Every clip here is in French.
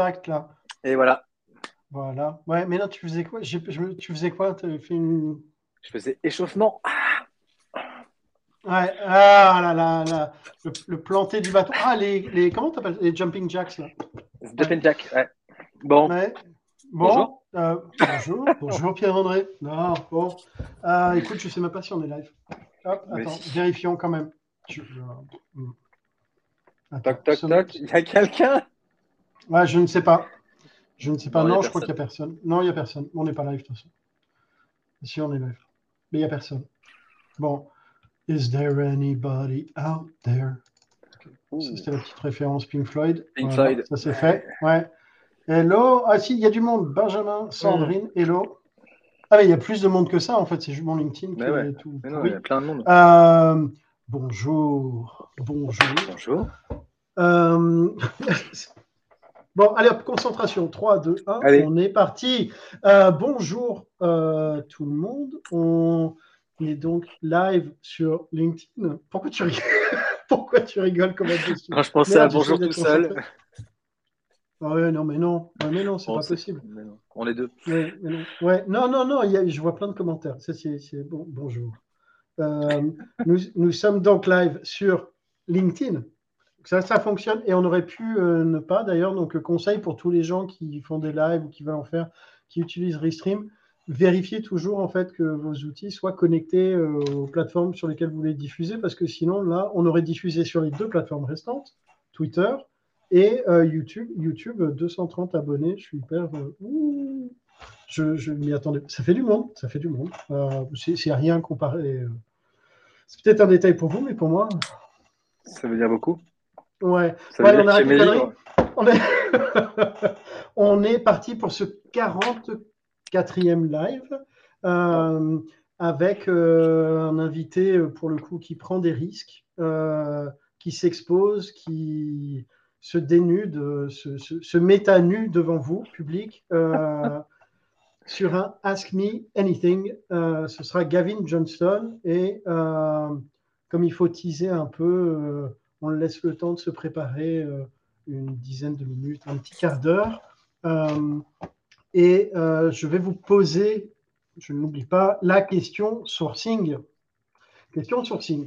contact là. Et voilà. Voilà. Ouais, mais non, tu faisais quoi? Je me- Tu faisais quoi? Tu avais fait une. Je faisais échauffement. Ah, Ouais, ah là là là. Le, le planté du bateau. Ah, les, les comment t'appelles? Les jumping jacks là. Jumping jack. Ouais. Bon. Ouais. Bon. Bonjour. euh, bonjour. bonjour Pierre-André. Non, bon. Euh, écoute, je sais même pas si on est live. Hop, attends, si. vérifions quand même. Je- je- hmm. Attends, Toc, toc, toc. Il y a quelqu'un? Ouais, je ne sais pas. Je ne sais pas. Non, je crois qu'il n'y a personne. Non, il n'y a personne. On n'est pas live, de toute façon. Si, on est live. Mais il n'y a personne. Bon. Is there anybody out there? C'était la petite référence Pink Floyd. Pink Voilà, Floyd. Ça, c'est fait. Ouais. Hello. Ah, si, il y a du monde. Benjamin, Sandrine, hello. Ah, mais il y a plus de monde que ça, en fait. C'est juste mon LinkedIn qui Mais ouais. est tout. Mais non, pourri. il y a plein de monde. Euh, bonjour. Bonjour. Bonjour. Euh, Bon, allez hop, concentration. 3, 2, 1, Allez. on est parti. Euh, bonjour euh, tout le monde. On est donc live sur LinkedIn. Pourquoi tu rigoles Pourquoi tu rigoles comme un je pensais à bonjour tout seul. ouais, non, mais non. Ouais, mais non, c'est Bon, pas possible. mais non, On est deux. Ouais, non. Ouais, non, non, non, il y a- je vois plein de commentaires. Ça, c'est c'est bon. Bonjour. Euh, nous, nous sommes donc live sur LinkedIn. Ça, ça fonctionne et on aurait pu euh, ne pas d'ailleurs. Donc, le conseil pour tous les gens qui font des lives ou qui veulent en faire, qui utilisent Restream, vérifiez toujours en fait que vos outils soient connectés euh, aux plateformes sur lesquelles vous voulez diffuser parce que sinon, là, on aurait diffusé sur les deux plateformes restantes, Twitter et euh, YouTube. YouTube, 230 abonnés. Je suis hyper. euh, ouh, je, je m'y attendais. Ça fait du monde. Ça fait du monde. Euh, c'est rien comparé. euh. C'est peut-être un détail pour vous, mais pour moi, Ça veut dire beaucoup. Ouais. On livres. On est, on est parti pour ce 44e live euh, avec euh, un invité, euh, pour le coup, qui prend des risques, euh, qui s'expose, qui se dénude, se, se, se met à nu devant vous, public, sur un Ask Me Anything. Ce sera Gavin Johnston et comme il faut teaser un peu, on laisse le temps de se préparer euh, une dizaine de minutes, un petit quart d'heure. Euh, et euh, je vais vous poser, je n'oublie pas, la question sourcing. Question sourcing.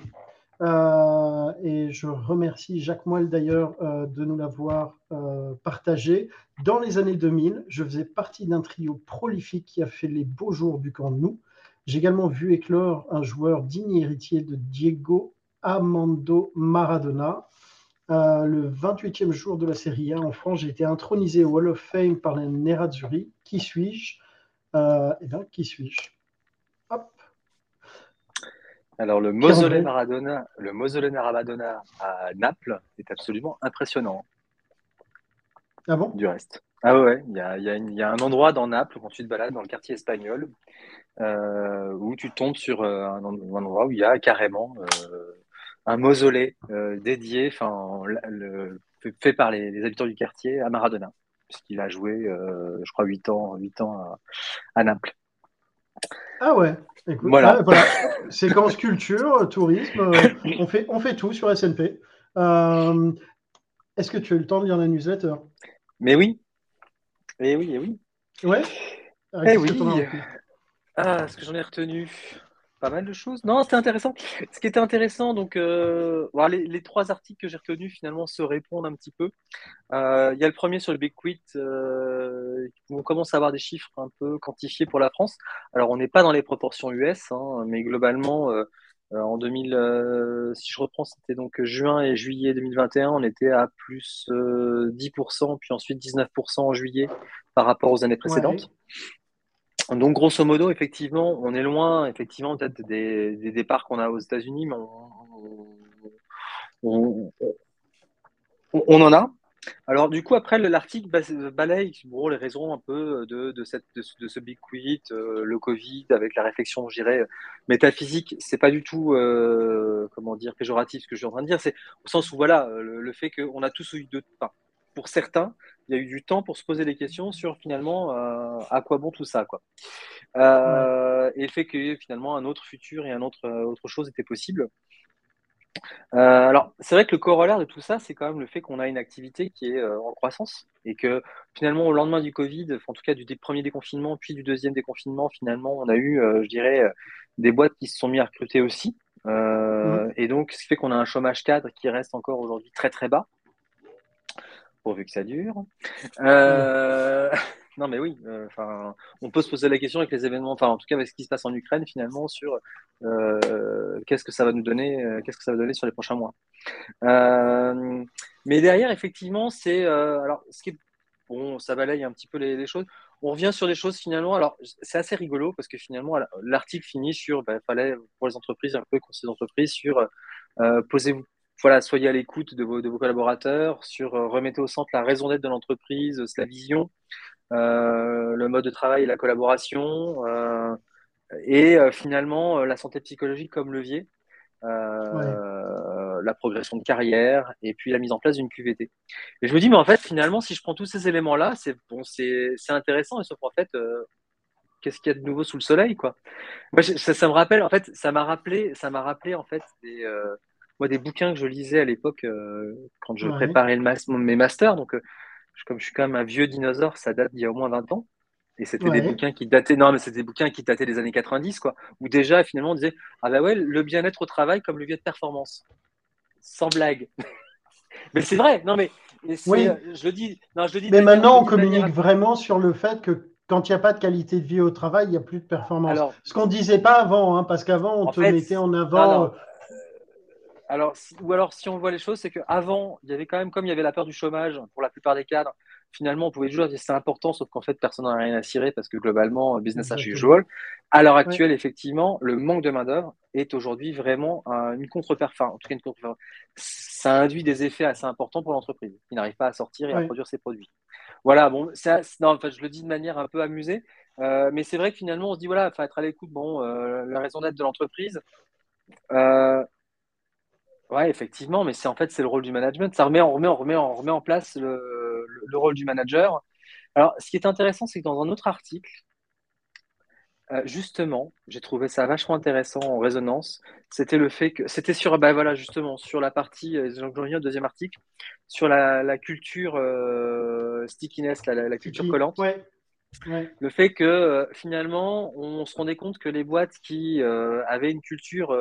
Et je remercie Jacques Moelle d'ailleurs de nous l'avoir euh, partagé. Dans les années 2000, je faisais partie d'un trio prolifique qui a fait les beaux jours du camp de nous. J'ai également vu éclore un joueur digne héritier de Diego Armando Maradona. Euh, le 28e jour de la Série A en France, j'ai été intronisé au Hall of Fame par les Nerazzurri. Qui suis-je? Euh, Eh bien, qui suis-je? Hop. Alors, le mausolée. Maradona, le mausolée Maradona à Naples est absolument impressionnant, Ah bon? Du reste. Ah ouais, il y a, il y a une- il y a un endroit dans Naples, quand tu te balades dans le quartier espagnol, euh, où tu tombes sur un, en- un endroit où il y a carrément euh, un mausolée euh, dédié, enfin, le- le- fait- par les, les habitants du quartier à Maradona, puisqu'il a joué, euh, je crois, 8 ans, 8 ans à, à Naples. Ah ouais, écoute, Voilà. ouais, voilà. Séquence culture, tourisme, euh, on, fait, on fait tout sur SNP. Euh, Est-ce que tu as eu le temps de lire la newsletter? Mais oui, et oui, et oui. Ouais? Ah, Eh oui. Ah, ce que j'en ai retenu pas mal de choses. Non, c'était intéressant. Ce qui était intéressant, donc, euh, voilà, les, les trois articles que j'ai retenus finalement se répondent un petit peu. Euh, Il y a le premier sur le Big Quit, euh, où on commence à avoir des chiffres un peu quantifiés pour la France. Alors, on n'est pas dans les proportions US, hein, mais globalement, euh, euh, en 2000, euh, si je reprends, c'était donc juin et juillet 2021, on était à plus euh, 10%, puis ensuite 19% en juillet par rapport aux années précédentes. Donc, grosso modo, effectivement, on est loin, effectivement, peut-être des, des départs qu'on a aux États-Unis, mais on, en a. Alors, du coup, après, le- l'article balaye bon, les raisons un peu de, ce- big quit, euh, le Covid, avec la réflexion, je dirais, métaphysique. C'est pas du tout, euh, comment dire, péjoratif ce que je suis en train de dire. C'est au sens où, voilà, le, le fait qu'on a tous eu de. Enfin, pour certains, il y a eu du temps pour se poser des questions sur finalement euh, à quoi bon tout ça, quoi. Euh, Et le fait que finalement un autre futur et un autre euh, autre chose était possible. alors, c'est vrai que le corollaire de tout ça, c'est quand même le fait qu'on a une activité qui est en croissance et que finalement, au lendemain du Covid, en tout cas du premier déconfinement, puis du deuxième déconfinement, finalement, on a eu, je dirais, des boîtes qui se sont mis à recruter aussi. Mmh. Et donc, ce qui fait qu'on a un chômage cadre qui reste encore aujourd'hui très très bas pourvu que ça dure. Euh, non, mais oui, euh, enfin, on peut se poser la question avec les événements, enfin, en tout cas avec ce qui se passe en Ukraine, finalement, sur euh, qu'est-ce que ça va nous donner, qu'est-ce que ça va donner sur les prochains mois. mais derrière, effectivement, c'est, alors, ce qui est bon, ça balaye un petit peu les, choses. On revient sur les choses finalement. Alors, c'est assez rigolo parce que finalement, l'article finit sur, bah, fallait pour les entreprises, un peu conseiller d'entreprise, sur posez-vous voilà, soyez à l'écoute de vos, de vos, collaborateurs, sur euh, remettez au centre la raison d'être de l'entreprise, la vision, euh, le mode de travail et la collaboration, euh, et finalement la santé psychologique comme levier, la progression de carrière, et puis la mise en place d'une QVT. Et je me dis, mais en fait, finalement, si je prends tous ces éléments-là, c'est bon, c'est intéressant, et sauf en fait, qu'est-ce qu'il y a de nouveau sous le soleil, quoi? Moi, ça, ça, me rappelle, en fait, ça m'a rappelé, ça m'a rappelé en fait des moi, des bouquins que je lisais à l'époque euh, quand je préparais le mes masters. Donc, euh, comme je suis quand même un vieux dinosaure, ça date d'il y a au moins 20 ans. Et c'était des bouquins qui dataient, non, mais c'était des bouquins qui dataient des années 90, quoi. Où déjà, finalement, on disait, ah bah ouais, le bien-être au travail comme levier de performance. Sans blague. mais c'est vrai, non, mais oui. Euh, je le dis. Non, je le dis mais maintenant, on communique vraiment sur le fait que quand il n'y a pas de qualité de vie au travail, il n'y a plus de performance. Ce qu'on ne disait pas avant, hein, parce qu'avant, on te mettait en avant alors, ou alors, si on voit les choses, c'est qu'avant, il y avait quand même, comme il y avait la peur du chômage pour la plupart des cadres, finalement, on pouvait toujours dire c'est important, sauf qu'en fait, personne n'en a rien à cirer parce que globalement, business as usual. À l'heure actuelle, effectivement, le manque de main-d'œuvre est aujourd'hui vraiment une contre-performance. En tout cas, une contre Ça induit des effets assez importants pour l'entreprise qui n'arrive pas à sortir et à produire ses produits. Voilà, bon, non, je le dis de manière un peu amusée, euh, mais c'est vrai que finalement, on se dit voilà, il faut être à l'écoute. Bon, euh, la raison d'être de l'entreprise. Euh, Ouais, effectivement, mais c'est en fait c'est le rôle du management. Ça remet, on remet, on remet, on remet en place le, rôle du manager. Alors, ce qui est intéressant, c'est que dans un autre article, euh, justement, j'ai trouvé ça vachement intéressant en résonance. C'était le fait que c'était sur, bah voilà, justement, sur la partie, euh, j'en reviens au deuxième article, sur la, culture euh, stickiness, la, culture collante. Ouais. Le fait que finalement, on se rendait compte que les boîtes qui avaient une culture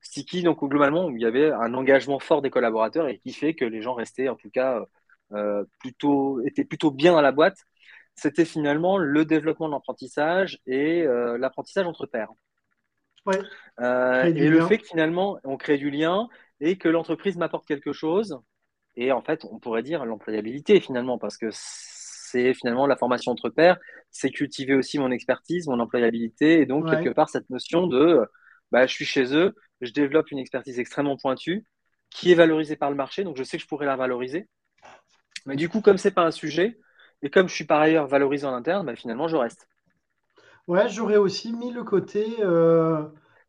sticky, donc globalement, où il y avait un engagement fort des collaborateurs et qui fait que les gens restaient, en tout cas, euh, plutôt, étaient plutôt bien dans la boîte. C'était finalement le développement de l'apprentissage et euh, l'apprentissage entre pairs. Euh, et le fait que finalement, on crée du lien et que l'entreprise m'apporte quelque chose. Et en fait, on pourrait dire l'employabilité finalement, parce que c'est finalement la formation entre pairs, c'est cultiver aussi mon expertise, mon employabilité, et donc quelque part cette notion de bah, je suis chez eux, je développe une expertise extrêmement pointue qui est valorisée par le marché, donc je sais que je pourrais la valoriser. Mais du coup, comme ce n'est pas un sujet, et comme je suis par ailleurs valorisé en interne, bah, finalement, je reste. Ouais, j'aurais aussi mis le côté, euh,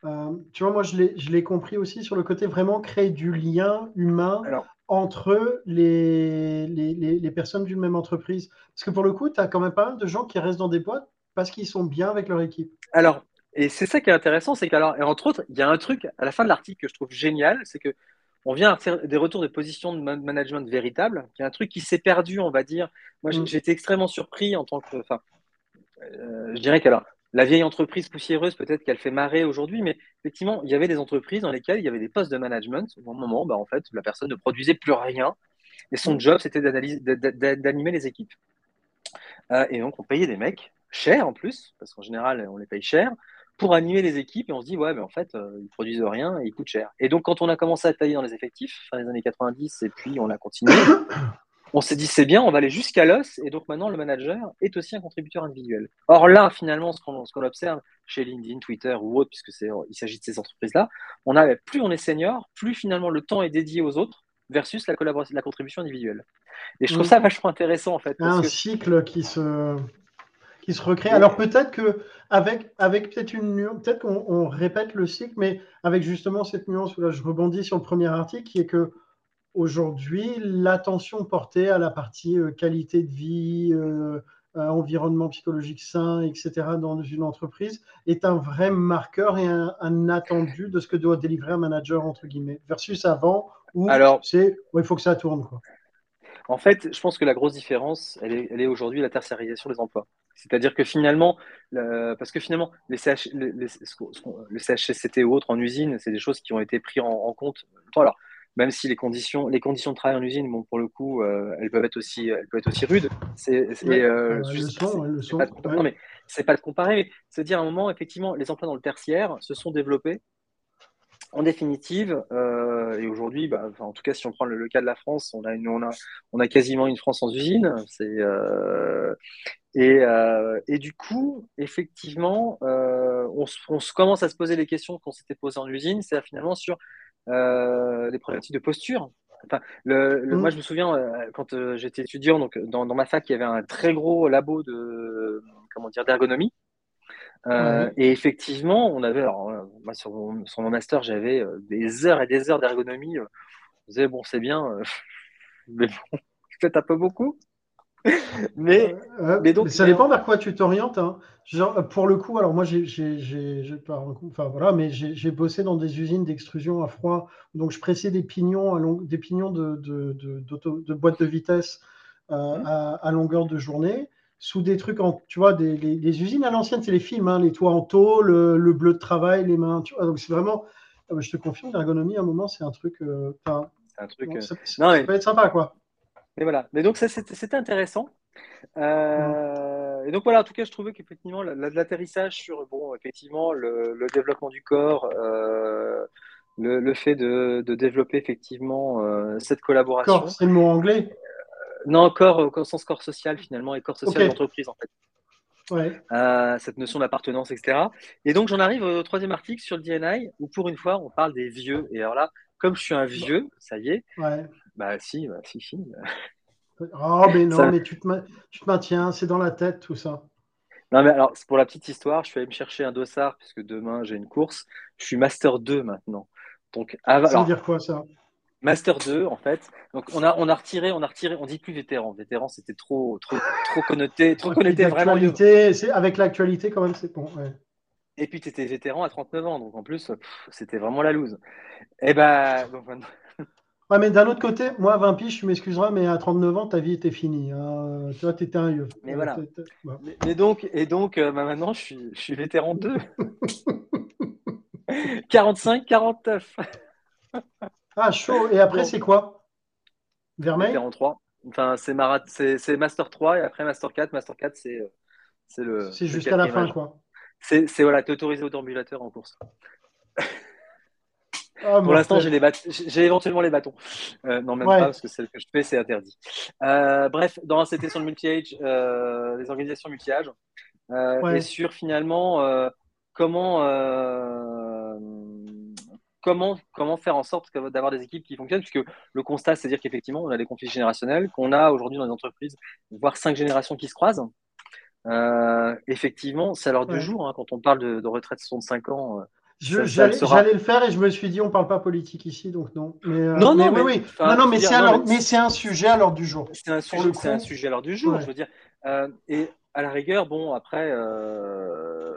euh, tu vois, moi je l'ai compris aussi sur le côté vraiment créer du lien humain entre les, les, les personnes d'une même entreprise. Parce que pour le coup, tu as quand même pas mal de gens qui restent dans des boîtes parce qu'ils sont bien avec leur équipe. Alors, et c'est ça qui est intéressant, c'est qu'alors, et entre autres, il y a un truc à la fin de l'article que je trouve génial, c'est que on vient à faire des retours de position de management véritable, qui est un truc qui s'est perdu, on va dire. Moi, mm. j'ai été extrêmement surpris en tant que, enfin, euh, je dirais qu'alors, la vieille entreprise poussiéreuse, peut-être qu'elle fait marrer aujourd'hui, mais effectivement, il y avait des entreprises dans lesquelles il y avait des postes de management. Au moment, bah, en fait, la personne ne produisait plus rien, et son mm. job, c'était d'animer les équipes. Euh, et donc, on payait des mecs cher en plus, parce qu'en général, on les paye cher, pour animer les équipes et on se dit ouais mais en fait euh, ils produisent rien et ils coûtent cher. Et donc quand on a commencé à tailler dans les effectifs fin des années 90 et puis on a continué, on s'est dit c'est bien, on va aller jusqu'à l'os et donc maintenant le manager est aussi un contributeur individuel. Or là finalement ce qu'on observe chez LinkedIn, Twitter ou autre puisque c'est il s'agit de ces entreprises là, on a plus on est senior, plus finalement le temps est dédié aux autres versus la collaboration, la contribution individuelle. Et je trouve mm. ça vachement intéressant en fait. un cycle qui se qui se recrée. Alors peut-être que avec, avec peut-être une nuance, peut-être qu'on répète le cycle, mais avec justement cette nuance où là je rebondis sur le premier article, qui est que aujourd'hui l'attention portée à la partie euh, qualité de vie, euh, environnement psychologique sain, etc., dans une entreprise, est un vrai marqueur et un, attendu de ce que doit délivrer un manager, entre guillemets, versus avant, où c'est, il faut que ça tourne. Quoi. En fait, je pense que la grosse différence, elle est, elle est aujourd'hui la tertiarisation des emplois. C'est-à-dire que finalement, parce que finalement, les, CH, le CHSCT ou autres en usine, c'est des choses qui ont été prises en, compte. Alors, même si les conditions, les conditions de travail en usine, bon, pour le coup, euh, elles peuvent être aussi, elles peuvent être aussi rudes. C'est, euh, Pas c'est pas de comparer, mais c'est dire à un moment, effectivement, les emplois dans le tertiaire se sont développés. En définitive, euh, et aujourd'hui, bah, en tout cas, si on prend le, cas de la France, on a, une, on a, on a quasiment une France sans usine. C'est et, et, du coup, effectivement, on, on, commence à se poser les questions qu'on s'était posées en usine, c'est finalement sur euh, des problématiques de posture. Enfin, le, Moi, mm. je me souviens, euh, quand euh, j'étais étudiant, donc, dans, dans, ma fac, il y avait un très gros labo de, comment dire, d'ergonomie. Et effectivement, on avait, alors, moi, sur, mon, sur mon master, j'avais des heures et des heures d'ergonomie. Je disais, bon, c'est bien, mais bon, peut-être un peu beaucoup. Mais, mais, donc, ça dépend vers quoi tu t'orientes. Hein. Genre, pour le coup, alors moi, j'ai, enfin voilà, mais j'ai bossé dans des usines d'extrusion à froid, donc je pressais des pignons, à long, des pignons de, de, de, de, boîte de vitesse euh, mmh. à, à, longueur de journée, sous des trucs en, tu vois, des, les, usines à l'ancienne, c'est les films, hein, les toits en tôle, le, bleu de travail, les mains, tu vois, donc c'est vraiment, ah je te confirme, l'ergonomie, à un moment, c'est un truc, euh, un truc, ça, euh, peut être sympa, quoi. Mais voilà. Mais donc, c'était intéressant. Euh, et donc, voilà, en tout cas, je trouvais qu'effectivement, l'atterrissage sur, bon, effectivement, le, développement du corps, euh, le, fait de, développer effectivement euh, cette collaboration. Corps, c'est le mot anglais? Non, corps au sens corps social, finalement, et corps social d'entreprise, en fait. Ouais. cette notion d'appartenance, etc. Et donc, j'en arrive au troisième article sur le DNI, où pour une fois, on parle des vieux. Et alors là, comme je suis un vieux, ça y est, ouais. Bah si, bah, si, si. Oh, mais non, mais tu te, tu te maintiens, c'est dans la tête tout ça. Non, mais alors, pour la petite histoire, je suis allé me chercher un dossard, puisque demain j'ai une course. Je suis Master 2 maintenant. Donc, ça veut dire quoi ça? Master 2, en fait. Donc, on a, on a retiré, on a retiré, on dit plus vétéran. Vétéran, c'était trop, trop, trop connoté, trop connoté vraiment. Avec l'actualité, quand même, c'est bon. Et puis, tu étais vétéran à 39 ans, donc en plus, c'était vraiment la loose. Et eh ben, Ouais, mais d'un autre côté, moi, à 20 piges, tu m'excuseras, mais à 39 ans, ta vie était finie. Hein. Tu vois, tu étais un vieux. Mais voilà. Mais, donc, et donc euh, bah, maintenant, je suis, je suis vétéran 2. 45, 49. ah, chaud. Et après, c'est quoi? Vermeil? Vétéran 3. Enfin, c'est Marat... Master 3 et après Master 4. Master 4, c'est c'est le. C'est jusqu'à la fin, quoi. C'est voilà, es autorisé au déambulateur en course. Ah, Pour l'instant, j'ai, j'ai éventuellement les bâtons. Euh, non, même pas, parce que celle que je fais, c'est interdit. Euh, bref, dans c'était sur le multi-age, euh, les organisations multi-âge, et sur finalement comment, comment, comment faire en sorte d'avoir des équipes qui fonctionnent, puisque le constat, c'est-à-dire qu'effectivement, on a des conflits générationnels, qu'on a aujourd'hui dans les entreprises, voire cinq générations qui se croisent. effectivement, c'est à l'heure du jour, hein, quand on parle de, de retraite de 65 ans J'allais le faire et je me suis dit, on ne parle pas politique ici, donc non. Mais, euh, non, non, mais, oui, non, non, mais c'est un, sujet à l'ordre du jour. C'est un, sujet, un sujet à l'ordre du jour, je veux dire. Euh, et à la rigueur, bon, après, euh,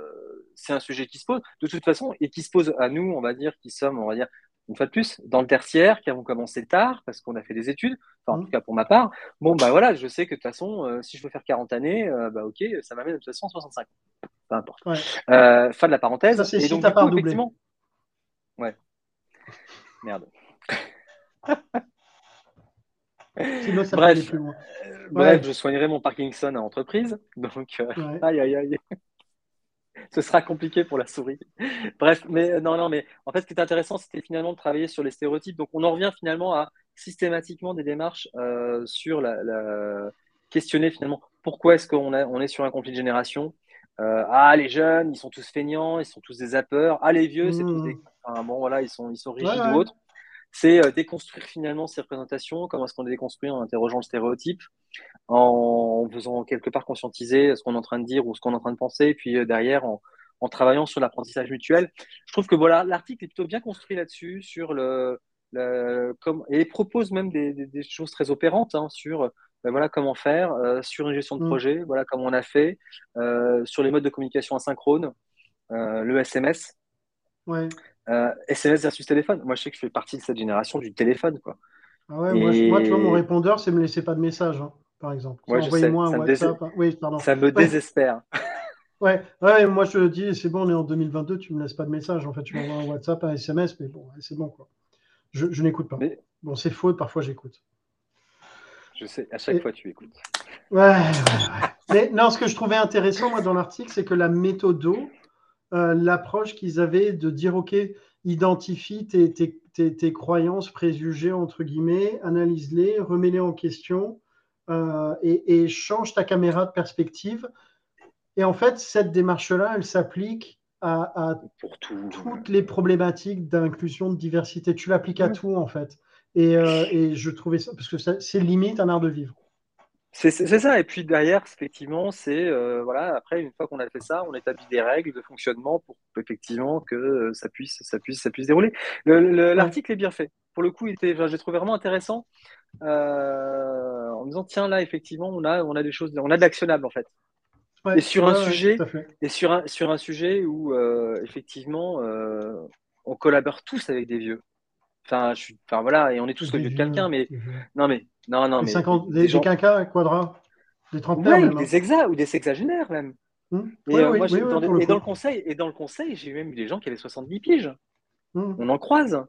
c'est un sujet qui se pose de toute façon et qui se pose à nous, on va dire, qui sommes, on va dire, une fois de plus, dans le tertiaire, qui avons commencé tard parce qu'on a fait des études, enfin, en mmh. tout cas pour ma part. Bon, bah voilà, je sais que de toute façon, si je veux faire 40 années, bah ok, ça m'amène de toute façon à 65 peu importe. Euh, fin de la parenthèse. Ça, et donc, du coup, effectivement. Ouais. Merde. Sinon, ça bref, plus loin. Euh, bref, je soignerai mon Parkinson à entreprise. Donc, euh, aïe, aïe, aïe. Ce sera compliqué pour la souris. Bref, mais non, non, mais en fait, ce qui est intéressant, c'était finalement de travailler sur les stéréotypes. Donc, on en revient finalement à systématiquement des démarches sur la, la, questionner finalement pourquoi est-ce qu'on on est sur un conflit de génération euh, ah, les jeunes, ils sont tous feignants, ils sont tous des zappeurs. Ah, les vieux, c'est tous des. Mmh. bon, voilà, ils sont, ils sont rigides ou autres. C'est euh, déconstruire finalement ces représentations. Comment est-ce qu'on les déconstruit en interrogeant le stéréotype, en faisant quelque part conscientiser ce qu'on est en train de dire ou ce qu'on est en train de penser, et puis euh, derrière, en, en travaillant sur l'apprentissage mutuel. Je trouve que voilà, l'article est plutôt bien construit là-dessus, sur le, le comme, et propose même des, des, choses très opérantes hein, sur ben voilà comment faire. sur une gestion de Mm. projet, voilà comment on a fait. sur les modes de communication asynchrone, le SMS. Ouais. SMS versus téléphone. Moi, je sais que je fais partie de cette génération du téléphone, quoi. Ah ouais, moi, je- moi, tu vois, mon répondeur, c'est me laisser pas de message, hein, par exemple. Ouais, je sais, un ça me dés- hein. Oui. Ça me désespère. Ouais, ouais, moi je dis, c'est bon, on est en 2022, tu me laisses pas de message. En fait, tu m'envoies un WhatsApp, un SMS, mais bon, c'est bon, quoi. Je, je n'écoute pas. Mais- Bon, c'est faux, et parfois j'écoute. Je sais, à chaque Et- fois, tu écoutes. Ouais, ouais, ouais. Mais non, ce que je trouvais intéressant, moi, dans l'article, c'est que la méthodo, euh, l'approche qu'ils avaient de dire, OK, identifie tes, tes, tes, tes croyances préjugées, entre guillemets, analyse-les, remets-les en question euh, et, et change ta caméra de perspective. Et en fait, cette démarche-là, elle s'applique à, à Pour tout. toutes les problématiques d'inclusion, de diversité. Tu l'appliques à tout, en fait. Et, euh, et je trouvais ça, parce que ça- c'est limite un art de vivre. C'est ça. Et puis derrière, effectivement, c'est euh, voilà. Après, une fois qu'on a fait ça, on établit des règles de fonctionnement pour effectivement que euh, ça puisse, ça puisse, ça puisse dérouler. Le- le- L'article est bien fait. Pour le coup, enfin, l'ai trouvé vraiment intéressant. euh, en me disant tiens là, effectivement, on a, on a des choses, on a de l'actionnable en fait. Ouais, Et sur un ouais, sujet-. Et sur un, sur un sujet où, euh, effectivement, on collabore tous avec des vieux. Enfin, je suis, enfin voilà, et on est tous le vieux de quelqu'un, mais non, mais non, non, mais 50, des des, gens- des quinquas, quadras, des trentenaires Ouais, ou hein. des exa ou des sexagénaires même. Hum. Et, Oui, euh, oui, moi, j'ai- oui, oui, dans, pour le et dans le conseil, et dans le conseil, j'ai même eu des gens qui avaient 70 piges. Hum. On en croise.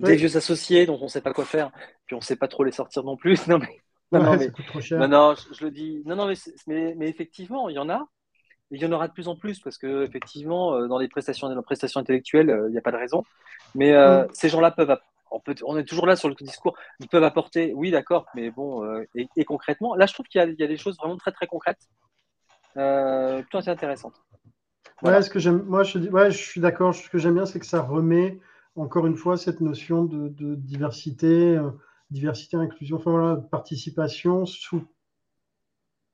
Des vieux associés dont on ne sait pas quoi faire, puis on ne sait pas trop les sortir non plus. Non, mais, non, Ouais, non, mais, trop cher. non, non, je, je le dis. Non, non, mais, mais effectivement, il y en a. Il y en aura de plus en plus parce que effectivement, euh, dans les prestations, dans les prestations intellectuelles, euh, il n'y a pas de raison. Mais euh, Mm. ces gens-là peuvent. On, peut, on est toujours là sur le discours. Ils peuvent apporter, oui, d'accord, mais bon, euh, et, et concrètement, là, je trouve qu'il y, a- il y a des choses vraiment très, très concrètes, euh, plutôt intéressantes. Voilà. Ouais, ce que j'aime, moi, je, dis- ouais, je suis d'accord. Ce que j'aime bien, c'est que ça remet encore une fois cette notion de, de diversité, diversité, inclusion, enfin voilà, participation sous,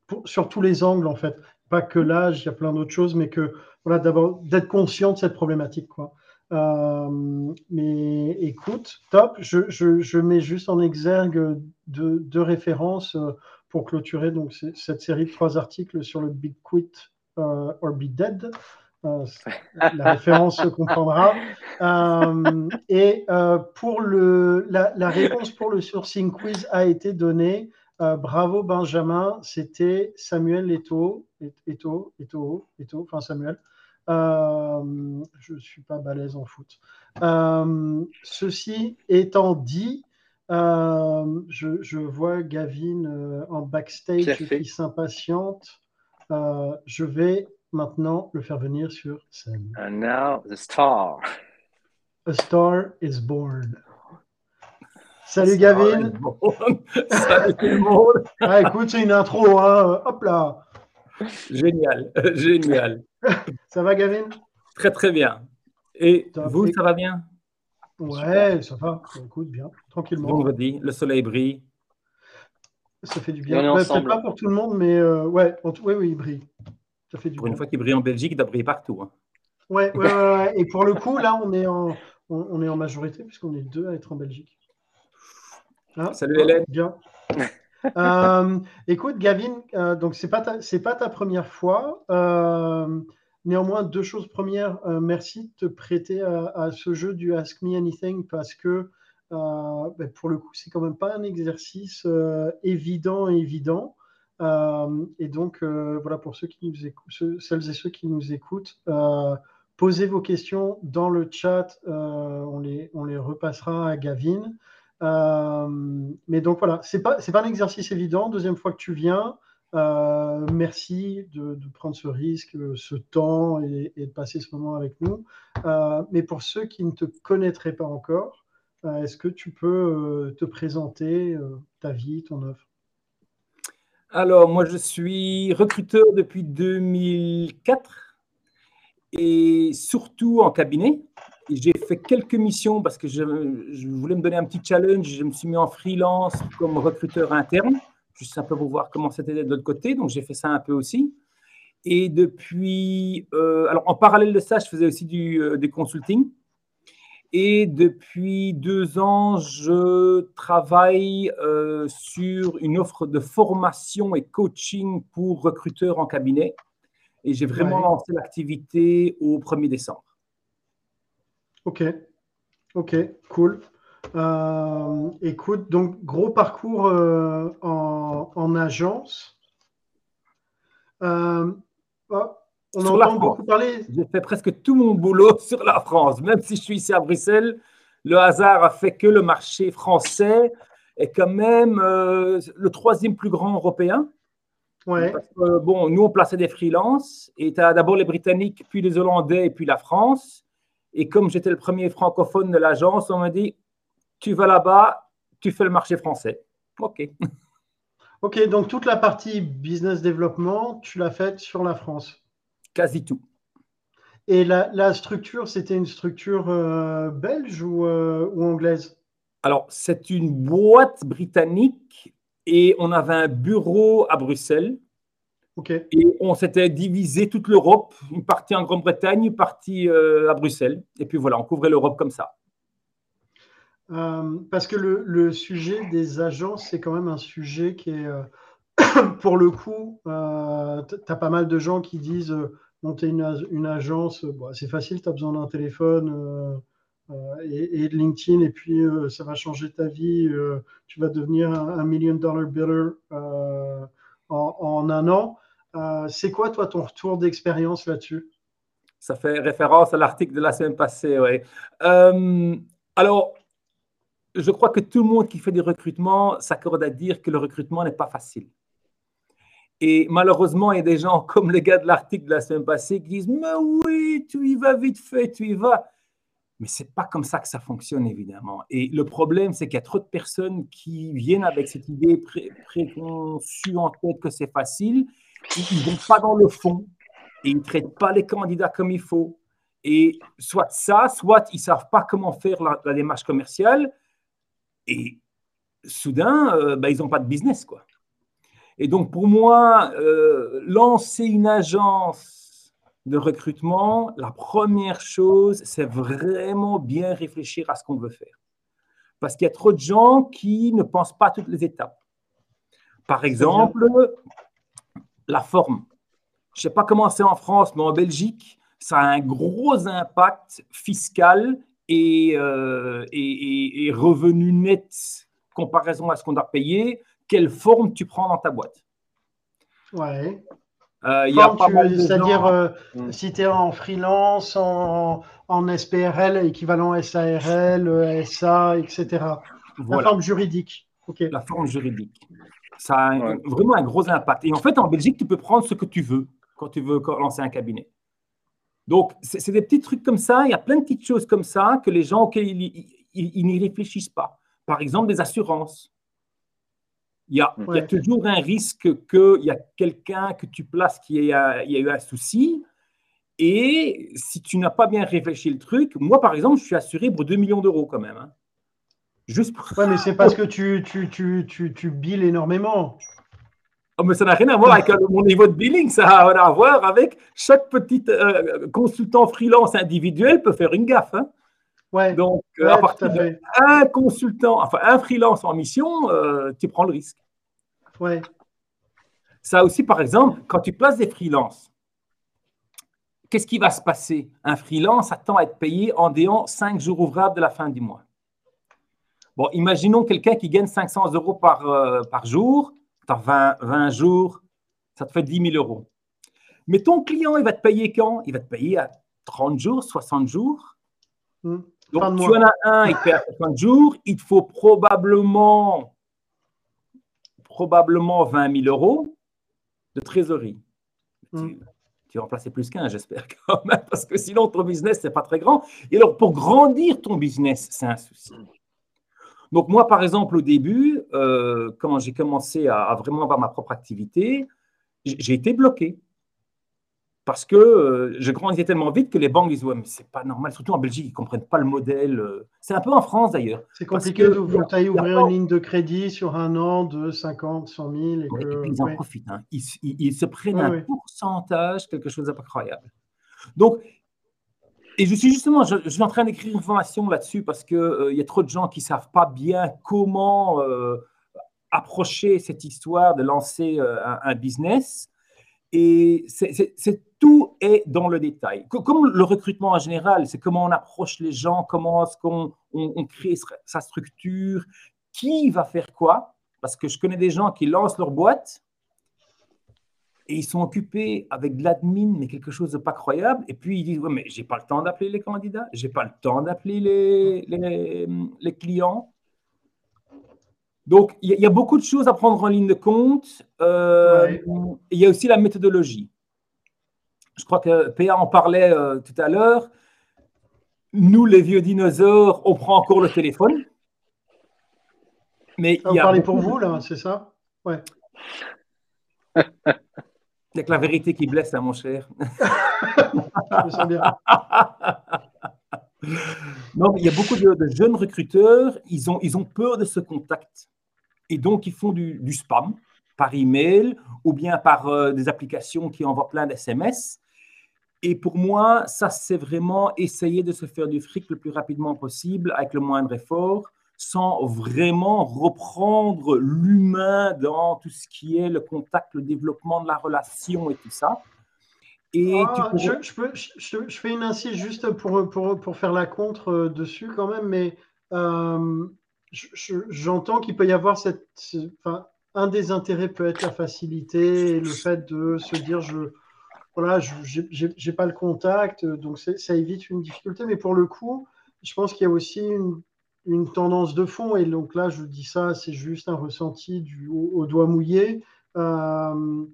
pour- sur tous les angles en fait. Pas que l'âge, il y a plein d'autres choses, mais que voilà, d'abord d'être conscient de cette problématique, quoi. Euh, mais écoute, top. Je, je, je mets juste en exergue deux, deux références euh, pour clôturer donc cette série de trois articles sur le Big Quit euh, or Be Dead. La référence se comprendra. Et pour le, la réponse pour le sourcing quiz a été donnée. Euh, bravo Benjamin, c'était Samuel Eto, Eto, Eto, Eto, enfin Samuel. Euh, je ne suis pas balèze en foot. Euh, ceci étant dit, je, je vois Gavin en backstage qui s'impatiente. Je vais maintenant le faire venir sur scène. And now, the star. A Star is Born. Salut Gavin. Salut tout le monde. Ah, écoute, c'est une intro. Hein. Hop là. Génial, génial. Ça va Gavin? Très très bien. Et Top. vous, ça va bien? Ouais, ça va. Écoute, bien. Tranquillement. Vendredi, le soleil brille. Ça fait du bien. Ouais, Peut-être ensemble. pas pour tout le monde, mais euh, ouais, en tout- oui, oui, il brille. Ça fait du Pour bien. une fois qu'il brille en Belgique, il doit briller partout. hein. Ouais, ouais, ouais, ouais. Et pour le coup, là, on est en, on, on est en majorité puisqu'on est deux à être en Belgique. Hein Salut, Hélène. Bien. Euh, écoute, Gavin, euh, donc c'est pas ta, c'est pas ta première fois. Euh, néanmoins, deux choses premières. euh, merci de te prêter à, à ce jeu du Ask Me Anything parce que euh, ben, pour le coup, c'est quand même pas un exercice euh, évident et évident. Euh, et donc, euh, voilà, pour ceux qui nous écoutent, ceux- celles et ceux qui nous écoutent, euh, posez vos questions dans le chat. euh, on, les, on les repassera à Gavin. Euh, mais donc voilà, c'est pas pas un exercice évident. Deuxième fois que tu viens, euh, merci de, prendre ce risque, ce temps et, de passer ce moment avec nous. Euh, mais pour ceux qui ne te connaîtraient pas encore, est-ce que tu peux te présenter ta vie, ton œuvre Alors, moi, je suis recruteur depuis 2004 et surtout en cabinet. J'ai fait quelques missions parce que je, je voulais me donner un petit challenge. Je me suis mis en freelance comme recruteur interne, juste un peu pour voir comment c'était de l'autre côté. Donc, j'ai fait ça un peu aussi. Et depuis, euh, alors en parallèle de ça, je faisais aussi du, euh, consulting. Et depuis deux ans, je travaille euh, sur une offre de formation et coaching pour recruteurs en cabinet. Et j'ai vraiment lancé l'activité au 1er décembre. Ok, ok, cool. Euh, écoute, donc gros parcours euh, en, agence. Oh, on entend beaucoup parler. J'ai fait presque tout mon boulot sur la France, même si je suis ici à Bruxelles. Le hasard a fait que le marché français est quand même euh, le troisième plus grand européen. Ouais. bon, nous, on plaçait des freelances et tu as d'abord les Britanniques, puis les Hollandais et puis la France. Et comme j'étais le premier francophone de l'agence, on m'a dit tu vas là-bas, tu fais le marché français. OK. OK, donc toute la partie business développement, tu l'as faite sur la France quasi tout. Et la, structure, c'était une structure euh, belge euh, ou, anglaise? Alors, c'est une boîte britannique et on avait un bureau à Bruxelles. Ok. Et on s'était divisé toute l'Europe, une partie en Grande-Bretagne, une partie euh, à Bruxelles. Et puis voilà, on couvrait l'Europe comme ça. parce que le, le, sujet des agences, c'est quand même un sujet qui est, pour le coup, tu as pas mal de gens qui disent monter une, agence, c'est facile, tu as besoin d'un téléphone euh, euh, et, de LinkedIn, et puis euh, ça va changer ta vie. tu vas devenir un, million dollar biller en, un an. C'est quoi, toi, ton retour d'expérience là-dessus? Ça fait référence à l'article de la semaine passée, oui. alors, je crois que tout le monde qui fait du recrutement s'accorde à dire que le recrutement n'est pas facile. Et malheureusement, il y a des gens comme les gars de l'article de la semaine passée qui disent Mais oui, tu y vas vite fait, tu y vas. Mais ce n'est pas comme ça que ça fonctionne, évidemment. Et le problème, c'est qu'il y a trop de personnes qui viennent avec cette idée préconçue en tête que c'est facile. Ils ne vont pas dans le fond et ils ne traitent pas les candidats comme il faut. Et soit ça, soit ils ne savent pas comment faire la, démarche commerciale. Et soudain, euh, ben, ils n'ont pas de business. quoi. Et donc, pour moi, euh, lancer une agence de recrutement, la première chose, c'est vraiment bien réfléchir à ce qu'on veut faire. Parce qu'il y a trop de gens qui ne pensent pas à toutes les étapes. Par exemple, la forme. Je ne sais pas comment c'est en France, mais en Belgique, ça a un gros impact fiscal et, euh, et, et revenu net comparaison à ce qu'on doit payer quelle forme tu prends dans ta boîte? Ouais. Euh, c'est-à-dire, euh, hmm. si tu es en freelance, en, en, SPRL, équivalent SARL, SA, etc. La forme juridique. La forme juridique. Ça a vraiment un gros impact. Et en fait, en Belgique, tu peux prendre ce que tu veux quand tu veux lancer un cabinet. Donc, c'est des petits trucs comme ça. Il y a plein de petites choses comme ça que les gens auxquels ils n'y réfléchissent pas. Par exemple, des assurances. Il y, a, toujours un risque qu'il y a quelqu'un que tu places qui a, il y a eu un souci. Et si tu n'as pas bien réfléchi le truc, moi par exemple, je suis assuré pour 2 millions d'euros quand même. Hein. Juste Oui, mais c'est parce que tu, tu, tu, tu, tu billes énormément. Oh, mais ça n'a rien à voir avec euh, mon niveau de billing, ça a à voir avec chaque petit euh, consultant freelance individuel peut faire une gaffe. Hein. Donc, euh, à partir d'un consultant, enfin un freelance en mission, euh, tu prends le risque. Ouais. Ça aussi, par exemple, quand tu places des freelances, qu'est-ce qui va se passer? Un freelance attend à être payé en déant 5 jours ouvrables de la fin du mois. Bon, imaginons quelqu'un qui gagne 500 euros par, euh, par jour, tu as 20, 20 jours, ça te fait 10 000 euros. Mais ton client, il va te payer quand? Il va te payer à 30 jours, 60 jours. Hmm. Donc, tu en as un, il perd 50 jours, il te faut probablement, probablement 20 000 euros de trésorerie. Hmm. Tu, vas en placer plus qu'un, j'espère quand même, parce que sinon, ton business, ce n'est pas très grand. Et alors, pour grandir ton business, c'est un souci. Donc, moi, par exemple, au début, euh, quand j'ai commencé à, vraiment avoir ma propre activité, j'ai été bloqué. Parce que euh, je grandissais tellement vite que les banques disent ouais mais c'est pas normal surtout en Belgique ils comprennent pas le modèle euh. c'est un peu en France d'ailleurs. C'est compliqué d'ouvrir une ligne de crédit sur un an de 50 100 000 et, puis ils en profitent hein. ils, se prennent un pourcentage quelque chose d'incroyable donc Et je suis justement, je, suis en train d'écrire une formation là-dessus parce qu'il euh, y a trop de gens qui ne savent pas bien comment euh, approcher cette histoire de lancer euh, un, business. Et tout est dans le détail. Comme le recrutement en général, c'est comment on approche les gens, comment est-ce qu'on on, crée sa structure, qui va faire quoi. Parce que je connais des gens qui lancent leur boîte et ils sont occupés avec de l'admin, mais quelque chose de pas croyable. Et puis ils disent, ouais, mais j'ai pas le temps d'appeler les candidats, j'ai pas le temps d'appeler les, les, les, clients. Donc, il y, a beaucoup de choses à prendre en ligne de compte. Euh, il y a aussi la méthodologie. Je crois que PA en parlait euh, tout à l'heure. Nous, les vieux dinosaures, on prend encore le téléphone. Mais on parlait pour vous, là, c'est ça? Ouais. Il que la vérité qui blesse, hein, mon cher. Non, il y a beaucoup de, jeunes recruteurs, ils ont, ils ont peur de ce contact. Et donc, ils font du, spam par email ou bien par euh, des applications qui envoient plein d'SMS. Et pour moi, ça, c'est vraiment essayer de se faire du fric le plus rapidement possible avec le moindre effort sans vraiment reprendre l'humain dans tout ce qui est le contact, le développement de la relation et tout ça. Et ah, je, je, fais une incise juste pour, pour, pour, faire la contre euh, dessus quand même, mais euh, j'entends qu'il peut y avoir cette. Enfin, un des intérêts peut être la facilité et le fait de se dire je voilà, je n'ai pas le contact, donc ça évite une difficulté. Mais pour le coup, je pense qu'il y a aussi une une tendance de fond, et donc là je dis ça, c'est juste un ressenti du, au, doigt mouillé, euh,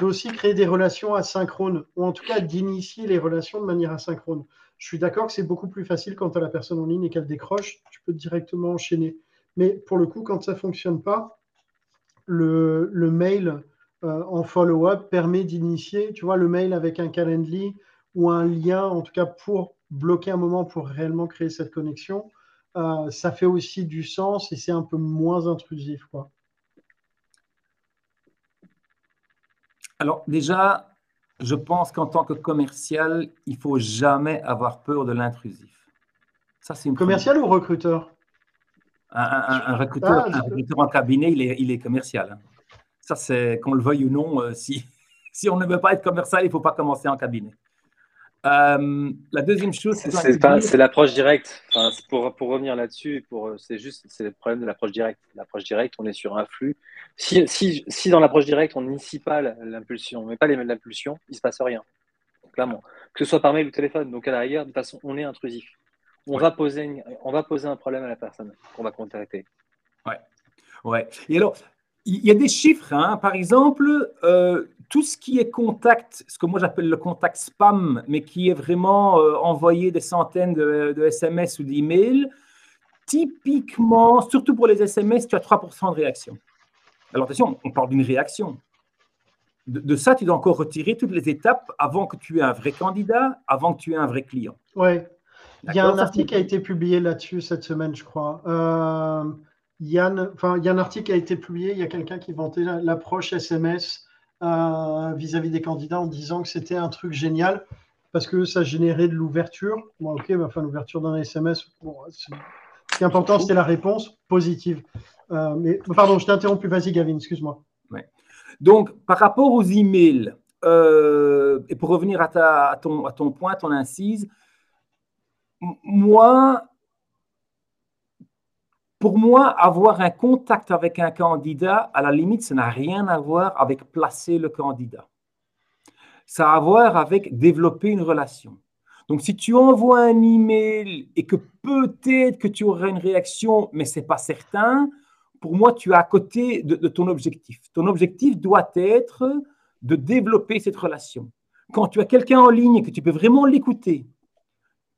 d'aussi créer des relations asynchrones, ou en tout cas d'initier les relations de manière asynchrone. Je suis d'accord que c'est beaucoup plus facile quand tu as la personne en ligne et qu'elle décroche, tu peux directement enchaîner. Mais pour le coup, quand ça ne fonctionne pas, le, le mail euh, en follow-up permet d'initier, tu vois, le mail avec un calendly ou un lien, en tout cas pour bloquer un moment pour réellement créer cette connexion. Euh, ça fait aussi du sens et c'est un peu moins intrusif. Quoi. Alors déjà, je pense qu'en tant que commercial, il faut jamais avoir peur de l'intrusif. Ça, c'est commercial ou recruteur? Un, recruteur, ah, en cabinet, il est, il est commercial. Hein. Ça, c'est qu'on le veuille ou non. Euh, si, si on ne veut pas être commercial, il ne faut pas commencer en cabinet. Euh, la deuxième chose, c'est l'approche directe. Enfin, pour, pour revenir là-dessus, c'est juste c'est le problème de l'approche directe. L'approche directe, on est sur un flux. Si, si, si dans l'approche directe, on n'initie pas l'impulsion, on met pas les l'impulsion, il se passe rien. Clairement, que ce soit par mail ou téléphone. Donc à la rigueur, de toute façon, on est intrusif. On va poser, on va poser un problème à la personne qu'on va contacter. Ouais. Ouais. Et alors, il y a des chiffres. Hein. Par exemple, euh, tout ce qui est contact, ce que moi j'appelle le contact spam, mais qui est vraiment euh, envoyé des centaines de, SMS ou d'emails, typiquement, surtout pour les SMS, tu as 3% de réaction. Alors attention, on parle d'une réaction. De, ça, tu dois encore retirer toutes les étapes avant que tu aies un vrai candidat, avant que tu aies un vrai client. Oui. Il y a un article qui a été publié là-dessus cette semaine, je crois. Euh, Enfin, il y a un article qui a été publié, il y a quelqu'un qui vantait l'approche SMS euh, vis-à-vis des candidats en disant que c'était un truc génial parce que ça générait de l'ouverture. Bon, ok, enfin, l'ouverture d'un SMS, ce qui est important, c'était la réponse positive. Euh, mais pardon, je t'ai interrompu. Vas-y, Gavin, excuse-moi. Donc, par rapport aux emails, euh, et pour revenir à, ta, à, ton, à ton point, ton incise, moi, pour moi, avoir un contact avec un candidat, à la limite, ça n'a rien à voir avec placer le candidat. Ça a à voir avec développer une relation. Donc, si tu envoies un email et que peut-être que tu auras une réaction, mais ce n'est pas certain, pour moi, tu es à côté de, de, ton objectif. Ton objectif doit être de développer cette relation. Quand tu as quelqu'un en ligne et que tu peux vraiment l'écouter,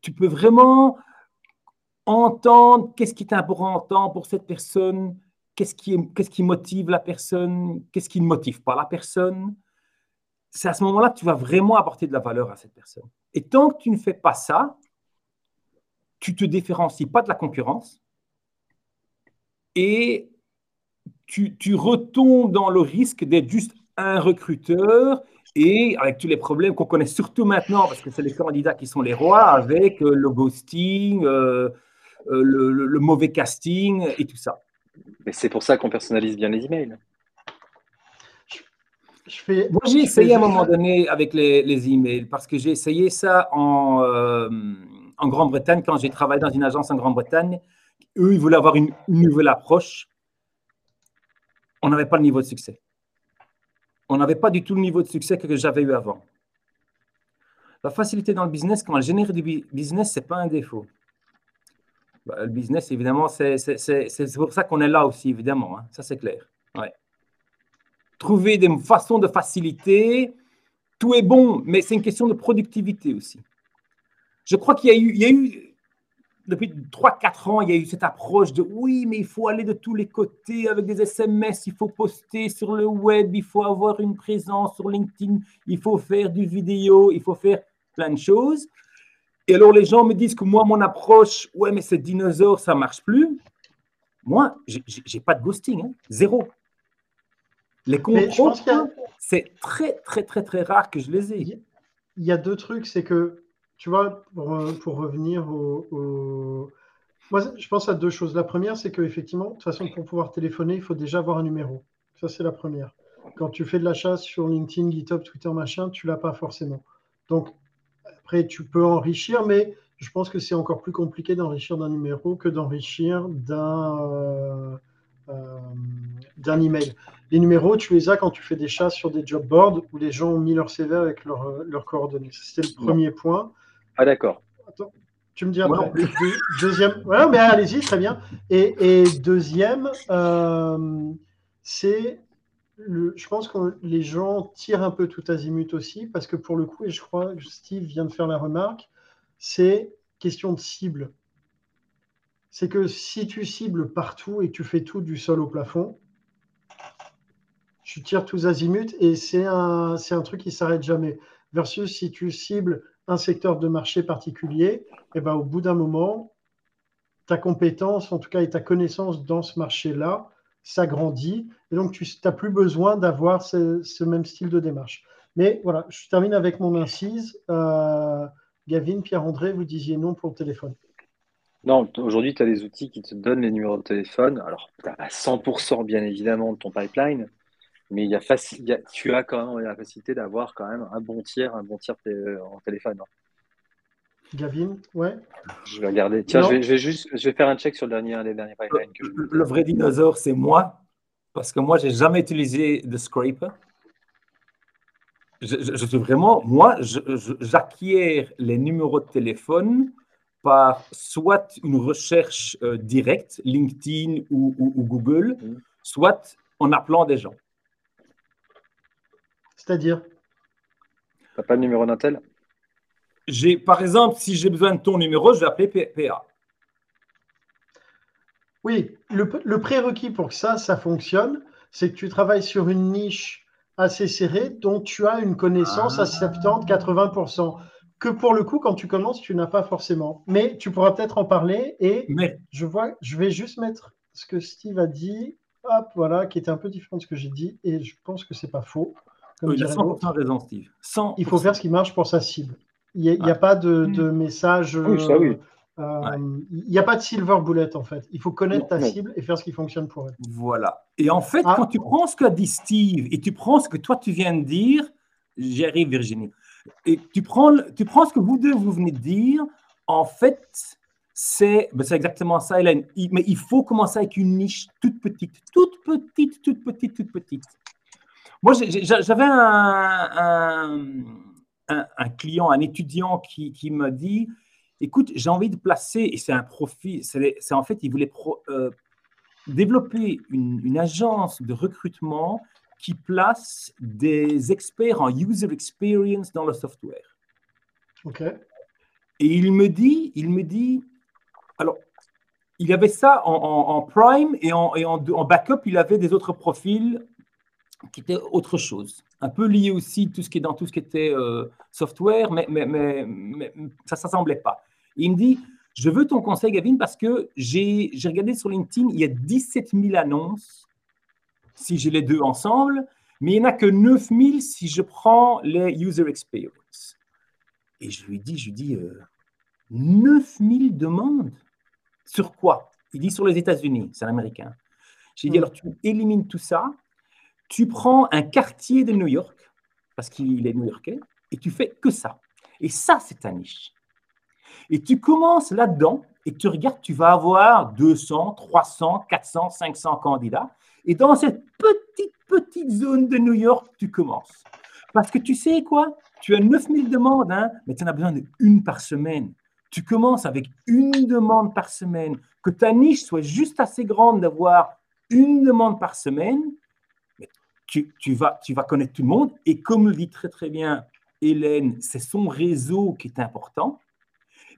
tu peux vraiment entendre qu'est-ce qui est important pour cette personne, qu'est-ce qui, qu'est-ce qui motive la personne, qu'est-ce qui ne motive pas la personne. C'est à ce moment-là que tu vas vraiment apporter de la valeur à cette personne. Et tant que tu ne fais pas ça, tu ne te différencies pas de la concurrence et tu, tu retombes dans le risque d'être juste un recruteur et avec tous les problèmes qu'on connaît surtout maintenant, parce que c'est les candidats qui sont les rois, avec euh, le ghosting, euh, euh, le, mauvais casting et tout ça. Mais c'est pour ça qu'on personnalise bien les emails. Je fais, Moi, j'ai essayé à un moment donné avec les, les emails, parce que j'ai essayé ça en, en Grande-Bretagne, quand j'ai travaillé dans une agence en Grande-Bretagne. Eux, ils voulaient avoir une nouvelle approche. On n'avait pas le niveau de succès on n'avait pas du tout le niveau de succès que j'avais eu avant. La facilité dans le business, quand on génère du business, ce n'est pas un défaut. Bah, le business, évidemment, c'est pour ça qu'on est là aussi, évidemment. Hein. Ça, c'est clair. Trouver des façons de faciliter, tout est bon, mais c'est une question de productivité aussi. Je crois qu'il y, y, a eu depuis 3-4 ans, il y a eu cette approche de oui, mais il faut aller de tous les côtés avec des SMS, il faut poster sur le web, il faut avoir une présence sur LinkedIn, il faut faire du vidéo, il faut faire plein de choses. Et alors les gens me disent que moi, mon approche, ouais, mais c'est dinosaure, ça ne marche plus. Moi, je n'ai pas de ghosting, hein, zéro. Les contrôles, c'est très, très, très, très rare que je les ai. Il y a deux trucs, c'est que tu vois, pour, euh, revenir au, Moi, je pense à deux choses. La première, c'est qu'effectivement, de toute façon, pour pouvoir téléphoner, il faut déjà avoir un numéro. Ça, c'est la première. Quand tu fais de la chasse sur LinkedIn, GitHub, Twitter, machin, tu l'as pas forcément. Donc, après, tu peux enrichir, mais je pense que c'est encore plus compliqué d'enrichir d'un numéro que d'enrichir d'un euh, euh, d'un email. Les numéros, tu les as quand tu fais des chasses sur des job boards où les gens ont mis leur CV avec leurs coordonnées. C'était le premier point. Ah, d'accord. Tu me dis après. deuxième. Ouais, mais allez-y, très bien. Et, deuxième, euh, c'est. Je pense que les gens tirent un peu tout azimut aussi, parce que pour le coup, et je crois que Steve vient de faire la remarque, c'est question de cible. C'est que si tu cibles partout et que tu fais tout du sol au plafond, tu tires tous azimuts et c'est un, truc qui s'arrête jamais. Versus si tu cibles un secteur de marché particulier, et eh ben, au bout d'un moment, ta compétence, en tout cas, et ta connaissance dans ce marché-là, s'agrandit. Et donc, tu n'as plus besoin d'avoir ce, même style de démarche. Mais voilà, je termine avec mon incise. Euh, Gavin, Pierre-André, vous disiez non pour le téléphone. Non, aujourd'hui, tu as des outils qui te donnent les numéros de téléphone. Alors, à 100% bien évidemment de ton pipeline, mais il y a tu as quand même la facilité d'avoir quand même un bon tiers, un bon tiers en téléphone. Hein. Gavin, ouais. Je vais regarder. Tiens, je vais, juste, je vais faire un check sur le dernier, les derniers pipelines. Le, vrai dinosaure, c'est moi, parce que moi, j'ai jamais utilisé de scraper. Je, suis vraiment, moi, j'acquiers les numéros de téléphone par soit une recherche euh, directe, LinkedIn ou, Google, mm. soit en appelant des gens. C'est-à-dire? Tu n'as pas le numéro d'un tel j'ai, Par exemple, si j'ai besoin de ton numéro, je vais appeler PA. Oui, le, prérequis pour que ça, ça fonctionne, c'est que tu travailles sur une niche assez serrée dont tu as une connaissance à 70-80%. Que pour le coup, quand tu commences, tu n'as pas forcément. Mais tu pourras peut-être en parler. Et je vois, je vais juste mettre ce que Steve a dit, hop, voilà, qui était un peu différent de ce que j'ai dit. Et je pense que c'est pas faux. Comme il a 100% raison, Steve. Il faut faire ce qui marche pour sa cible. Il n'y a, pas de, hmm. message. Oui, ça, oui. Euh, il n'y a pas de silver bullet en fait. Il faut connaître ta cible et faire ce qui fonctionne pour elle. Voilà. Et en fait, ah. quand tu prends ce qu'a dit Steve et tu prends ce que toi tu viens de dire, j'y arrive Virginie. Et tu prends, tu prends ce que vous deux vous venez de dire. En fait, c'est ben c'est exactement ça, Hélène. Mais il faut commencer avec une niche toute petite, toute petite, toute petite, toute petite. Moi, j'avais un, un, client, un étudiant qui, qui m'a dit, écoute, j'ai envie de placer, et c'est un profil, c'est en fait, il voulait euh, développer une, une, agence de recrutement qui place des experts en user experience dans le software. OK. Et il me dit, il me dit, alors, il avait ça en, en, prime et, en, et en, en, backup, il avait des autres profils qui était autre chose. Un peu lié aussi tout ce qui est dans tout ce qui était euh, software, mais, mais, mais, ça ne semblait pas. il me dit, je veux ton conseil, Gavin, parce que j'ai regardé sur LinkedIn, il y a 17 000 annonces, si j'ai les deux ensemble, Mais il n'y en a que 9000 si je prends les user experience. Et je lui dis, je lui dis, 9000 demandes Sur quoi? Il dit sur les États-Unis, c'est un Américain. J'ai dit, hmm. alors tu élimines tout ça, tu prends un quartier de New York, parce qu'il est new-yorkais, et tu fais que ça. Et ça, c'est ta niche. Et tu commences là-dedans, et tu regardes, tu vas avoir 200, 300, 400, 500 candidats. Et dans cette petite, petite zone de New York, tu commences. Parce que tu sais quoi? Tu as 9000 demandes, hein, mais tu en as besoin d'une par semaine. Tu commences avec une demande par semaine. Que ta niche soit juste assez grande d'avoir une demande par semaine, tu, tu, vas, tu vas connaître tout le monde. Et comme le dit très très bien Hélène, c'est son réseau qui est important.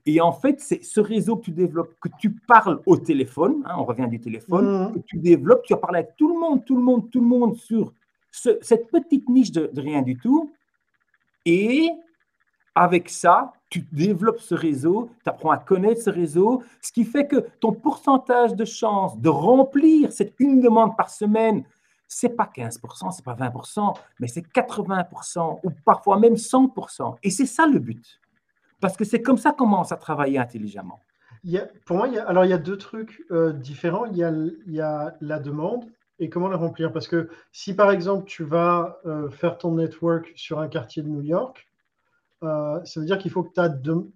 Et en fait, c'est ce réseau que tu développes, que tu parles au téléphone, hein, on revient du téléphone, mmh. que tu développes, tu vas parler avec tout le monde, tout le monde, tout le monde sur cette petite niche de, rien du tout. Et avec ça, tu développes ce réseau, tu apprends à connaître ce réseau, ce qui fait que ton pourcentage de chance de remplir cette une demande par semaine, c'est pas 15%, c'est pas 20%, mais c'est 80% ou parfois même 100%. Et c'est ça le but. Parce que c'est comme ça qu'on commence à travailler intelligemment. Pour moi, il y a, alors il y a deux trucs euh, différents. Il y, a, la demande et comment la remplir. Parce que si par exemple tu vas euh, faire ton network sur un quartier de New York, euh, ça veut dire qu'il faut que as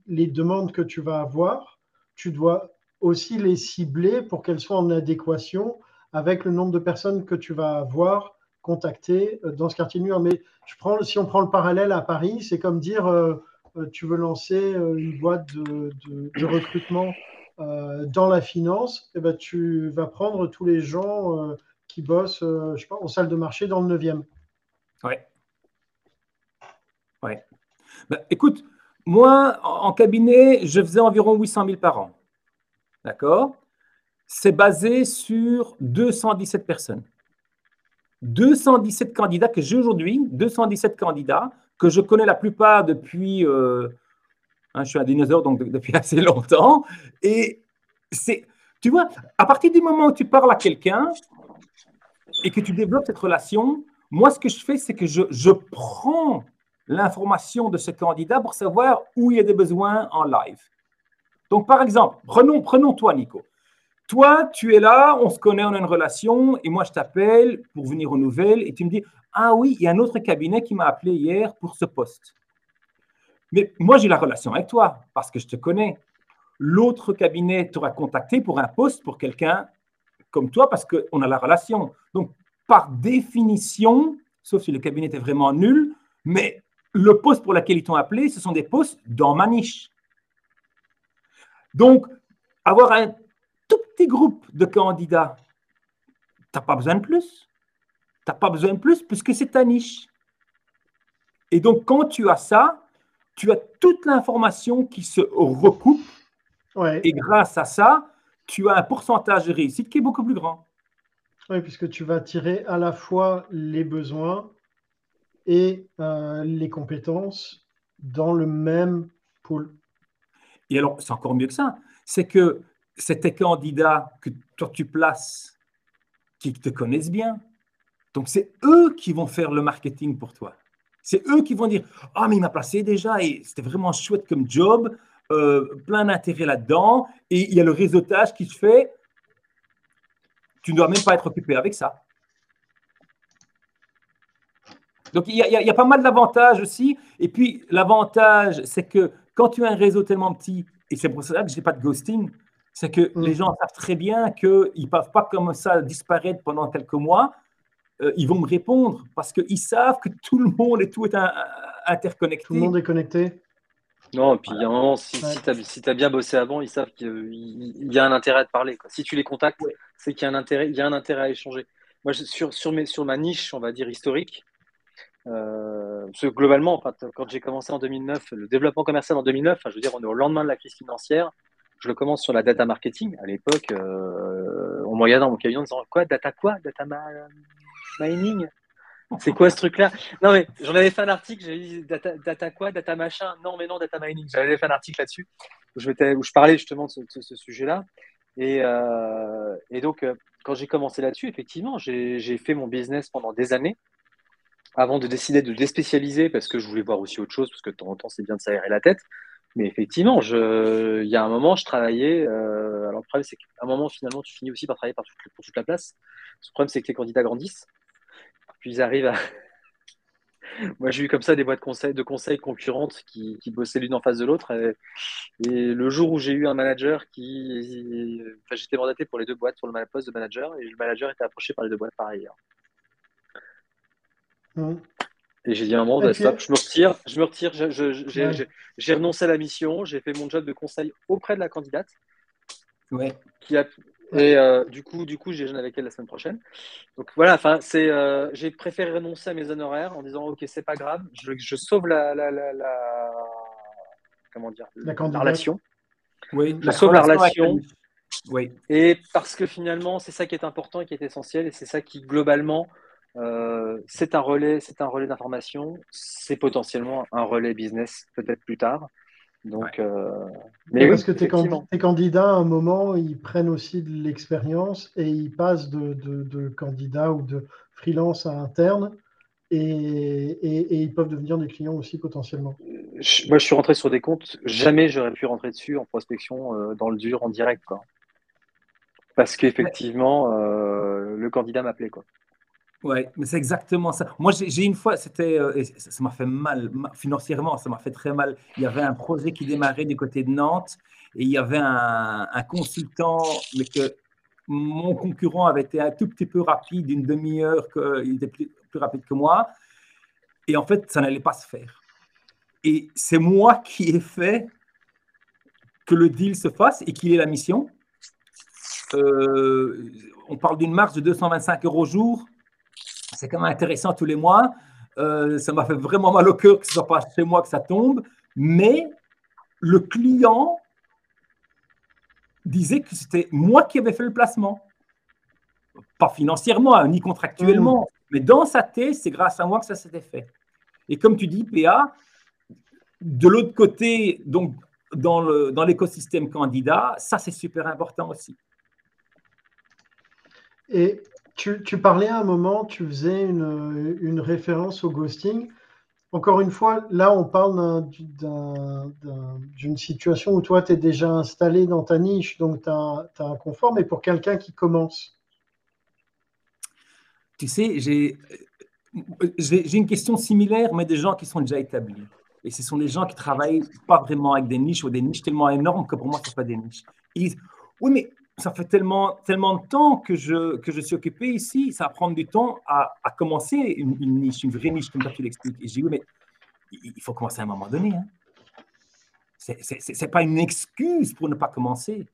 les demandes que tu vas avoir, tu dois aussi les cibler pour qu'elles soient en adéquation avec le nombre de personnes que tu vas avoir contactées dans ce quartier de York. Mais si on prend le parallèle à Paris, c'est comme dire euh, tu veux lancer euh, une boîte de, recrutement euh, dans la finance, et eh ben, tu vas prendre tous les gens qui bossent je sais pas, en salle de marché dans le 9e. Oui. Ouais. Bah, écoute, moi, en cabinet, je faisais environ 800 000 par an. D'accord? C'est basé sur 217 personnes. 217 candidats que j'ai aujourd'hui, 217 candidats que je connais la plupart depuis, euh, hein, je suis un dinosaure, donc depuis assez longtemps. Et c'est, tu vois, à partir du moment où tu parles à quelqu'un et que tu développes cette relation, moi, ce que je fais, c'est que je, je prends l'information de ce candidat pour savoir où il y a des besoins en live. Donc, par exemple, prenons, prenons toi, Nico. Toi, tu es là, on se connaît, on a une relation, et moi, je t'appelle pour venir aux nouvelles, et tu me dis, ah oui, il y a un autre cabinet qui m'a appelé hier pour ce poste. Mais moi, j'ai la relation avec toi parce que je te connais. L'autre cabinet t'aura contacté pour un poste pour quelqu'un comme toi parce qu'on a la relation. Donc, par définition, sauf si le cabinet était vraiment nul, mais le poste pour lequel ils t'ont appelé, ce sont des postes dans ma niche. Donc, avoir un tout petit groupe de candidats, tu n'as pas besoin de plus. Tu n'as pas besoin de plus puisque c'est ta niche. Et donc, quand tu as ça, tu as toute l'information qui se recoupe. Et grâce à ça, tu as un pourcentage de réussite qui est beaucoup plus grand. Oui, puisque tu vas tirer à la fois les besoins et euh, les compétences dans le même pool. Et alors, c'est encore mieux que ça. C'est que c'est tes candidats que toi tu places qui te connaissent bien, donc, c'est eux qui vont faire le marketing pour toi. C'est eux qui vont dire Ah, mais il m'a placé déjà et c'était vraiment chouette comme job, euh, plein d'intérêt là-dedans, et il y a le réseautage qui se fait. Tu ne dois même pas être occupé avec ça. Donc, il y, a, il y a pas mal d'avantages aussi. Et puis, l'avantage, c'est que quand tu as un réseau tellement petit, et c'est pour ça que je n'ai pas de ghosting, c'est que les gens savent très bien qu'ils ne peuvent pas comme ça disparaître pendant quelques mois euh, ils vont me répondre parce qu'ils savent que tout le monde et tout est interconnecté. Tout le monde est connecté. Non, et puis il y a un moment, si, si tu as, bien bossé avant, ils savent qu'il y a un intérêt à te parler. Si tu les contactes, c'est qu'il y, a un intérêt, il y a un intérêt à échanger. Moi, sur, sur, mes, sur ma niche, on va dire historique, euh, parce que globalement, quand j'ai commencé en 2009, le développement commercial en 2009, je veux dire, on est au lendemain de la crise financière, je le commence sur la data marketing. À l'époque, on me regardait dans mon camion en disant Quoi Data quoi Data mining? C'est quoi ce truc-là? Non, mais j'en avais fait un article, j'avais dit data, quoi Data machin Non, mais non, data mining. J'avais fait un article là-dessus où, je parlais justement de ce, sujet-là. Et, euh, donc, euh, quand j'ai commencé là-dessus, effectivement, j'ai fait mon business pendant des années avant de décider de déspécialiser, parce que je voulais voir aussi autre chose, parce que de temps en temps, c'est bien de s'aérer la tête. Mais effectivement, je, il y a un moment, je travaillais. Euh, alors, le problème, c'est qu'à un moment, finalement, tu finis aussi par travailler pour toute la place. Le problème, c'est que les candidats grandissent. Puis ils arrivent à. Moi, j'ai eu comme ça des boîtes de conseils, concurrentes qui, bossaient l'une en face de l'autre. Et, le jour où j'ai eu un manager qui. Enfin, j'étais mandaté pour les deux boîtes, pour le poste de manager, et le manager était approché par les deux boîtes par ailleurs. Mmh. Et j'ai dit à un moment, bah, stop, je me retire, je me retire, j'ai renoncé à la mission, j'ai fait mon job de conseil auprès de la candidate. Ouais. Qui a, et euh, du coup, du coup, j'ai jeûné avec elle la semaine prochaine. Donc voilà, enfin, c'est, euh, j'ai préféré renoncer à mes honoraires en disant, ok, c'est pas grave, je, je sauve la, la, la, la, comment dire, la, relation. Oui. Je sauve la relation. Oui. Et parce que finalement, c'est ça qui est important et qui est essentiel, et c'est ça qui globalement euh, c'est un relais, c'est un relais d'information, c'est potentiellement un relais business peut-être plus tard. Donc, euh, mais parce que tes, candidats, à un moment, ils prennent aussi de l'expérience et ils passent de, de, candidats ou de freelance à interne et, ils peuvent devenir des clients aussi potentiellement. moi, je suis rentré sur des comptes, jamais j'aurais pu rentrer dessus en prospection euh, dans le dur, en direct. Quoi. Parce qu'effectivement, le candidat m'appelait. Quoi. Oui, mais c'est exactement ça. Moi, j'ai une fois, c'était, euh, ça m'a fait mal, financièrement, ça m'a fait très mal. Il y avait un projet qui démarrait du côté de Nantes et il y avait un, consultant, mais que mon concurrent avait été un tout petit peu rapide, une demi-heure, il était plus, rapide que moi. Et en fait, ça n'allait pas se faire. Et c'est moi qui ai fait que le deal se fasse et qu'il ait la mission. Euh, on parle d'une marge de 225 euros au jour c'est quand même intéressant tous les mois. Euh, ça m'a fait vraiment mal au cœur que ce soit pas chez moi que ça tombe, mais le client disait que c'était moi qui avais fait le placement. Pas financièrement, hein, ni contractuellement, mmh. mais dans sa tête, c'est grâce à moi que ça s'était fait. Et comme tu dis, PA, de l'autre côté, donc dans l'écosystème dans candidat, ça c'est super important aussi. Et tu, parlais à un moment, tu faisais une, référence au ghosting. Encore une fois, là, on parle d'une situation où toi, tu es déjà installé dans ta niche, donc tu as, un confort, mais pour quelqu'un qui commence. Tu sais, j'ai une question similaire, mais des gens qui sont déjà établis. Et ce sont des gens qui travaillent pas vraiment avec des niches ou des niches tellement énormes que pour moi, ce pas des niches. Ils disent, oui, mais ça fait tellement, tellement de temps que je, que je suis occupé ici, ça va prendre du temps à, à commencer une, niche, une vraie niche, comme tu l'expliques. Et je dis, oui, mais il faut commencer à un moment donné. Hein. Ce n'est pas une excuse pour ne pas commencer.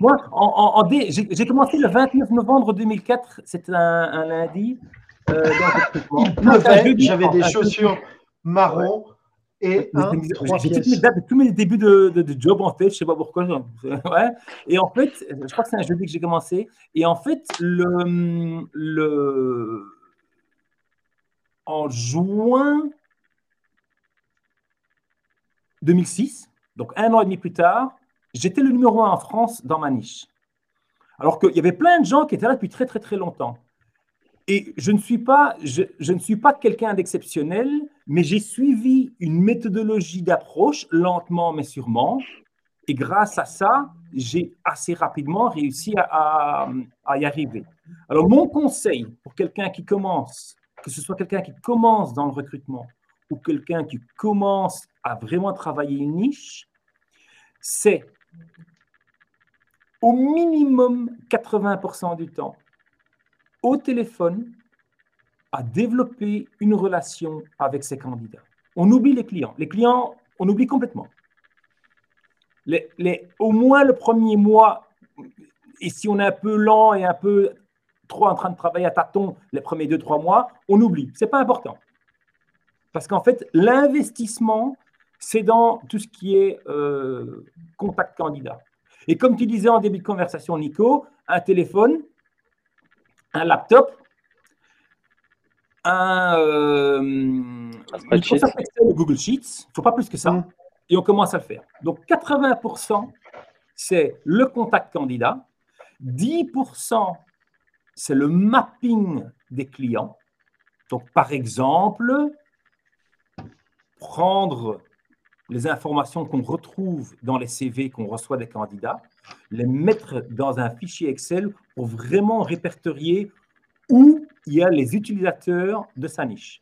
Moi, en, j'ai commencé le 29 novembre 2004, c'était un, lundi. Euh, j'avais des chaussures marron et J'ai toutes mes dates de tous mes débuts de, de, job en fait, je ne sais pas pourquoi. Ouais. Et en fait, je crois que c'est un jeudi que j'ai commencé. Et en fait, le, le, en juin 2006, donc un an et demi plus tard, j'étais le numéro un en France dans ma niche. Alors qu'il y avait plein de gens qui étaient là depuis très très très longtemps. Et je ne suis pas, je, je ne suis pas quelqu'un d'exceptionnel, mais j'ai suivi une méthodologie d'approche lentement mais sûrement. Et grâce à ça, j'ai assez rapidement réussi à, y arriver. Alors, mon conseil pour quelqu'un qui commence, que ce soit quelqu'un qui commence dans le recrutement ou quelqu'un qui commence à vraiment travailler une niche, c'est au minimum 80% du temps, au téléphone à développer une relation avec ses candidats. On oublie les clients. Les clients, on oublie complètement. Au moins le premier mois, et si on est un peu lent et un peu trop en train de travailler à tâtons les premiers deux, trois mois, on oublie. Ce n'est pas important. Parce qu'en fait, l'investissement, c'est dans tout ce qui est euh, contact candidat. Et comme tu disais en début de conversation, Nico, un téléphone, un laptop, un, euh, Google Sheets, il ne faut pas plus que ça, mm. et on commence à le faire. Donc 80%, c'est le contact candidat, 10%, c'est le mapping des clients, Donc, par exemple, prendre les informations qu'on retrouve dans les CV qu'on reçoit des candidats, les mettre dans un fichier Excel pour vraiment répertorier où il y a les utilisateurs de sa niche.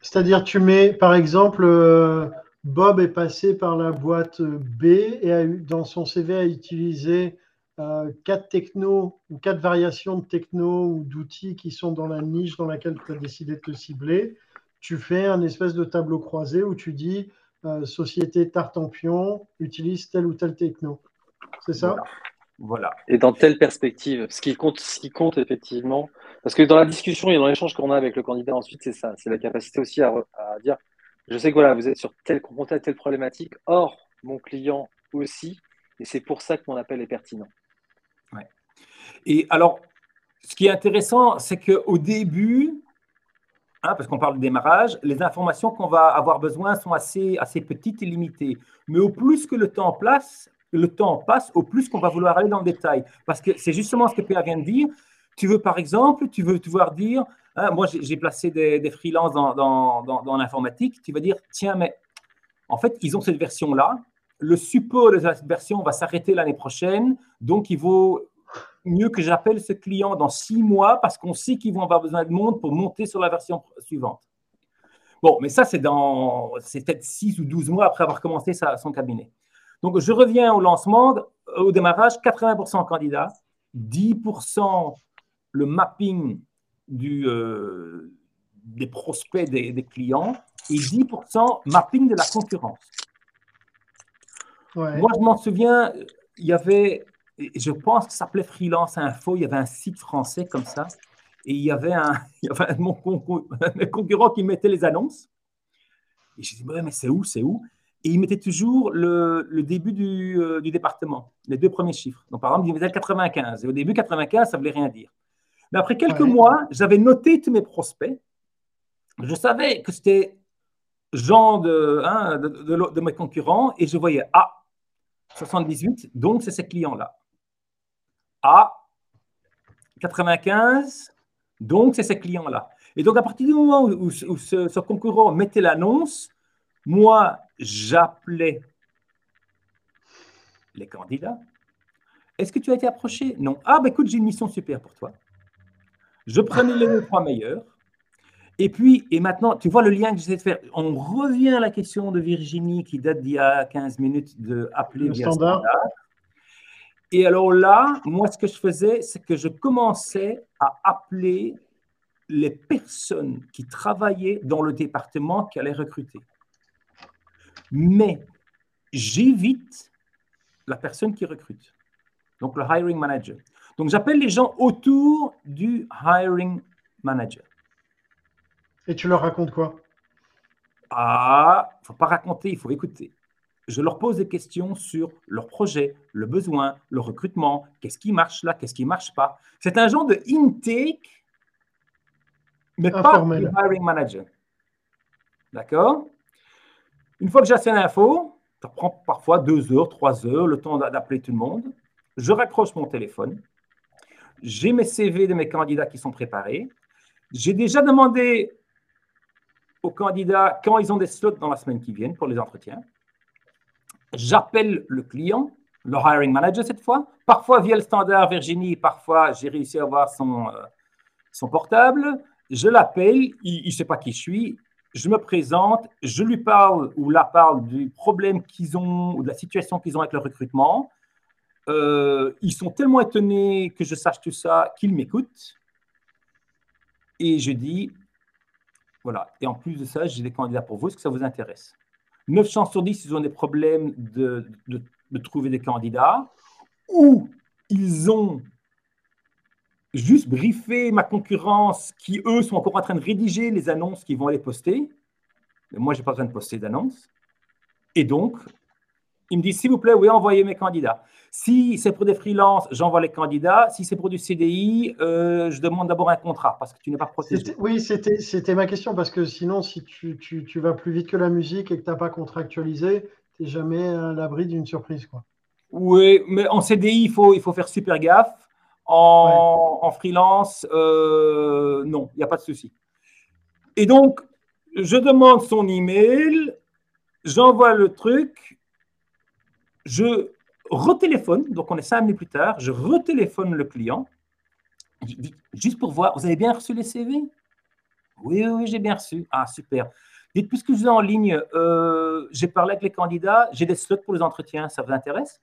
C'est-à-dire, tu mets, par exemple, euh, Bob est passé par la boîte B et a eu, dans son CV a utilisé euh, quatre technos ou quatre variations de techno ou d'outils qui sont dans la niche dans laquelle tu as décidé de te cibler. Tu fais un espèce de tableau croisé où tu dis euh, société Tartampion utilise tel ou tel techno. C'est ça? Voilà. Et dans telle perspective, ce qui compte, ce qui compte effectivement, parce que dans la discussion et dans l'échange qu'on a avec le candidat ensuite, c'est ça, c'est la capacité aussi à, dire, je sais que voilà, vous êtes sur tel confronté à telle problématique, or mon client aussi, et c'est pour ça que mon appel est pertinent. Ouais. Et alors, ce qui est intéressant, c'est qu'au début, hein, parce qu'on parle de démarrage, les informations qu'on va avoir besoin sont assez, assez petites et limitées. Mais au plus que le temps passe, le temps passe, au plus qu'on va vouloir aller dans le détail. Parce que c'est justement ce que Pierre vient de dire. Tu veux, par exemple, tu veux pouvoir dire, hein, moi j'ai placé des, des freelances dans, l'informatique, tu vas dire, tiens, mais en fait, ils ont cette version-là. Le support de cette version va s'arrêter l'année prochaine, donc il vaut mieux que j'appelle ce client dans six mois parce qu'on sait qu'ils vont avoir besoin de monde pour monter sur la version suivante. Bon, mais ça, c'est dans, c'est peut-être six ou douze mois après avoir commencé son cabinet. Donc, je reviens au lancement, au démarrage, 80% candidats, 10% le mapping du, euh, des prospects des, clients et 10% mapping de la concurrence. Moi, je m'en souviens, il y avait, je pense que ça s'appelait Freelance Info, il y avait un site français comme ça, et il y avait un, il y avait mon, concurrent qui mettait les annonces. Et je dis, mais c'est où, c'est où? Et il mettait toujours le, début euh, du, département, les deux premiers chiffres. Donc, par exemple, il mettait 95. Et au début, 95, ça ne voulait rien dire. Mais après quelques mois, j'avais noté tous mes prospects. Je savais que c'était genre hein, de, de, mes concurrents et je voyais Ah, 78, donc c'est ces clients-là. Ah, 95, donc c'est ces clients-là. Et donc, à partir du moment où, ce concurrent mettait l'annonce, moi, j'appelais les candidats. Est-ce que tu as été approché? Non. Ah, ben écoute, j'ai une mission super pour toi. Je prenais les deux, trois meilleurs. Et puis, et maintenant, tu vois le lien que j'essaie de faire. On revient à la question de Virginie qui date d'il y a 15 minutes de appeler le standard. Et alors là, moi, ce que je faisais, c'est que je commençais à appeler les personnes qui travaillaient dans le département qui allaient recruter mais j'évite la personne qui recrute, donc le hiring manager. Donc j'appelle les gens autour du hiring manager. Et tu leur racontes quoi? Ah, il faut pas raconter, il faut écouter. Je leur pose des questions sur leur projet, le besoin, le recrutement, qu'est-ce qui marche là, qu'est-ce qui marche pas. C'est un genre de intake, mais pas du hiring manager. D'accord? Une fois que j'ai assez d'infos, ça prend parfois deux heures, trois heures, le temps d'appeler tout le monde. Je raccroche mon téléphone. J'ai mes CV de mes candidats qui sont préparés. J'ai déjà demandé aux candidats quand ils ont des slots dans la semaine qui vient pour les entretiens. J'appelle le client, le hiring manager cette fois. Parfois via le standard Virginie, parfois j'ai réussi à avoir son, euh, son portable. Je l'appelle, il ne sait pas qui je suis je me présente, je lui parle ou la parle du problème qu'ils ont ou de la situation qu'ils ont avec le recrutement. Euh, ils sont tellement étonnés que je sache tout ça qu'ils m'écoutent. Et je dis, voilà. Et en plus de ça, j'ai des candidats pour vous. Est-ce que ça vous intéresse? 9 chances sur 10, ils ont des problèmes de, de, de trouver des candidats ou ils ont juste briefer ma concurrence qui, eux, sont encore en train de rédiger les annonces qu'ils vont aller poster. Mais moi, je n'ai pas besoin de poster d'annonces. Et donc, ils me disent, s'il vous plaît, oui, envoyez mes candidats. Si c'est pour des freelances, j'envoie les candidats. Si c'est pour du CDI, euh, je demande d'abord un contrat parce que tu n'es pas protégé. Oui, c'était ma question parce que sinon, si tu, tu, tu, vas plus vite que la musique et que tu n'as pas contractualisé, tu n'es jamais à l'abri d'une surprise. Quoi. Oui, mais en CDI, il faut, il faut faire super gaffe En, freelance, euh, non, il n'y a pas de souci. Et donc, je demande son email, j'envoie le truc, je retéléphone, donc on est cinq minutes plus tard, je retéléphone le client, juste pour voir, vous avez bien reçu les CV Oui, oui, j'ai bien reçu. Ah, super. Dites, puisque je suis en ligne, euh, j'ai parlé avec les candidats, j'ai des slots pour les entretiens, ça vous intéresse?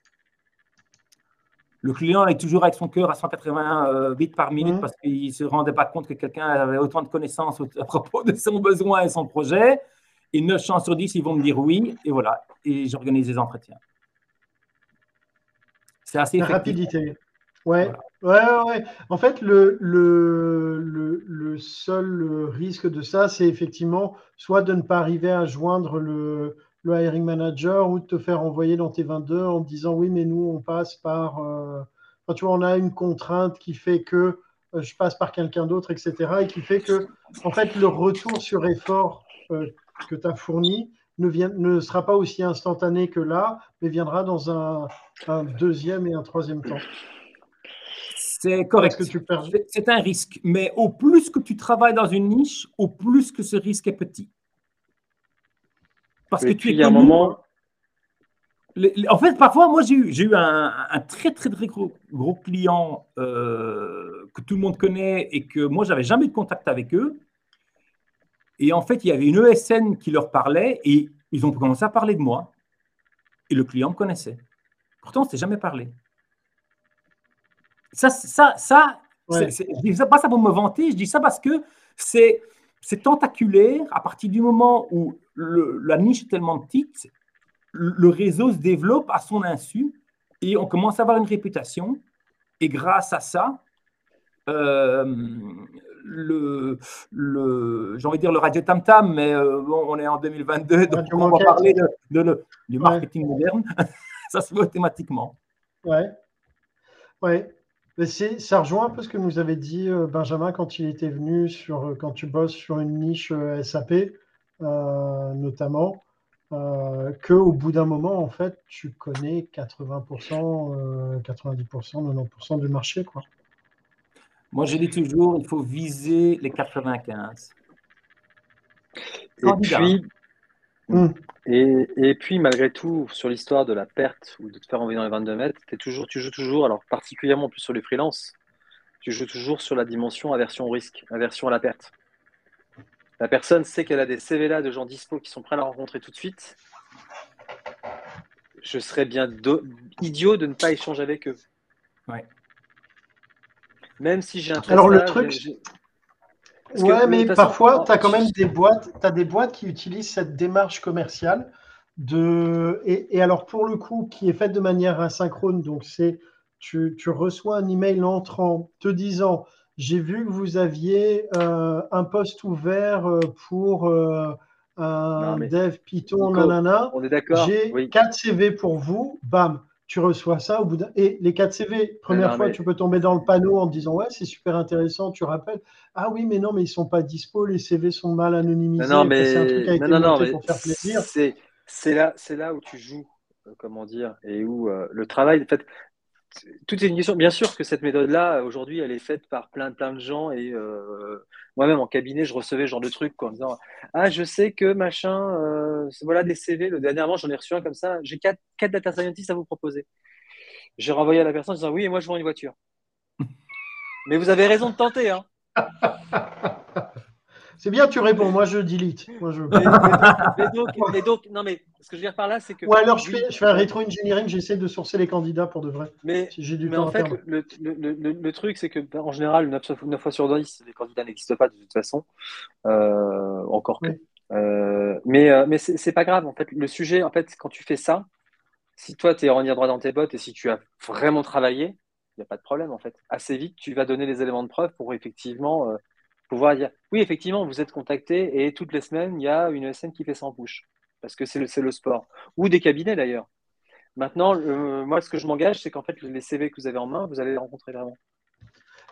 Le client est toujours avec son cœur à 180 euh, bits par minute mmh. parce qu'il ne se rendait pas compte que quelqu'un avait autant de connaissances à propos de son besoin et son projet. Et 9 chances sur 10, ils vont me dire oui, et voilà, et j'organise les entretiens. C'est assez La rapidité. Ouais. ouais, ouais, En fait, le, le, le, seul risque de ça, c'est effectivement soit de ne pas arriver à joindre le, le hiring manager ou de te faire envoyer dans tes 22 en disant oui, mais nous, on passe par. Euh, tu vois, on a une contrainte qui fait que euh, je passe par quelqu'un d'autre, etc. Et qui fait que, en fait, le retour sur effort euh, que tu as fourni ne, vient, ne sera pas aussi instantané que là, mais viendra dans un, un deuxième et un troisième temps. C'est correct. C'est un risque. Mais au plus que tu travailles dans une niche, au plus que ce risque est petit. Parce que tu es un moment. en fait, parfois, moi, j'ai eu, eu un, très, très, très gros, gros client euh, que tout le monde connaît et que moi, j'avais jamais de contact avec eux. Et en fait, il y avait une ESN qui leur parlait et ils ont commencé à parler de moi. Et le client me connaissait. Pourtant, on ne s'est jamais parlé. Ça, ça, ça je dis pas ça pour me vanter, je dis ça parce que c'est tentaculaire à partir du moment où la niche est tellement petite, le réseau se développe à son insu et on commence à avoir une réputation. Et grâce à ça, euh, le, le j'ai envie de dire le radio tam tam, mais euh, bon, on est en 2022, donc on va parler de, du marketing moderne. ça se fait automatiquement. Ouais. Ouais. Mais ça rejoint un peu ce que nous avait dit euh, Benjamin quand il était venu sur quand tu bosses sur une niche SAP, notamment. Euh, qu'au bout d'un moment, en fait, tu connais 80%, 90%, 90% du marché. Quoi. Moi, je dis toujours, il faut viser les 95. Et puis, hmm. et, puis, malgré tout, sur l'histoire de la perte ou de te faire envoyer dans les 22 mètres, es toujours, tu joues toujours, alors particulièrement plus sur les freelances, tu joues toujours sur la dimension aversion au risque, aversion à la perte. La personne sait qu'elle a des CV là de gens dispo qui sont prêts à la rencontrer tout de suite. Je serais bien idiot de ne pas échanger avec eux. Ouais. Même si j'ai un Alors le truc. Ouais, mais parfois, tu as quand même des boîtes, as des boîtes qui utilisent cette démarche commerciale. De... Et, alors, pour le coup, qui est faite de manière asynchrone, donc c'est tu, tu, reçois un email entrant te disant J'ai vu que vous aviez euh, un poste ouvert euh, pour euh, un dev Python, nanana. On est d'accord. J'ai oui. 4 CV pour vous, bam tu reçois ça au bout d'un. Et les 4 CV, première fois, tu peux tomber dans le panneau en disant Ouais, c'est super intéressant, tu rappelles. Ah oui, mais non, mais ils sont pas dispo, les CV sont mal anonymisés. Non, mais c'est un truc qui non, non, pour faire plaisir. C'est là, là où tu joues, euh, comment dire, et où euh, le travail. En fait, tout est une question. Bien sûr que cette méthode-là, aujourd'hui, elle est faite par plein, plein de gens. Et euh, moi-même, en cabinet, je recevais ce genre de trucs en disant Ah, je sais que machin, euh, voilà des CV. Le dernièrement, j'en ai reçu un comme ça. J'ai quatre, quatre data scientists à vous proposer. J'ai renvoyé à la personne en disant Oui, et moi, je vends une voiture. Mais vous avez raison de tenter. Hein. C'est bien, tu réponds. Moi, je delete. Moi, je... mais, donc, non, mais ce que je veux dire par là, c'est que. Ou alors, je fais, je fais un rétro-engineering, j'essaie de sourcer les candidats pour de vrai. Mais, j'ai du mais en fait, le, le, le, truc, c'est que en général, 9, fois sur 10, les candidats n'existent pas de toute façon. Euh, encore que. Euh, mais euh, mais c'est pas grave. En fait, le sujet, en fait, quand tu fais ça, si toi, tu es en droit dans tes bottes et si tu as vraiment travaillé, il n'y a pas de problème, en fait. Assez vite, tu vas donner les éléments de preuve pour effectivement pouvoir dire oui, effectivement, vous êtes contacté et toutes les semaines, il y a une ESN qui fait 100 push parce que c'est le, sport ou des cabinets d'ailleurs. Maintenant, moi, ce que je m'engage, c'est qu'en fait, les CV que vous avez en main, vous allez les rencontrer vraiment.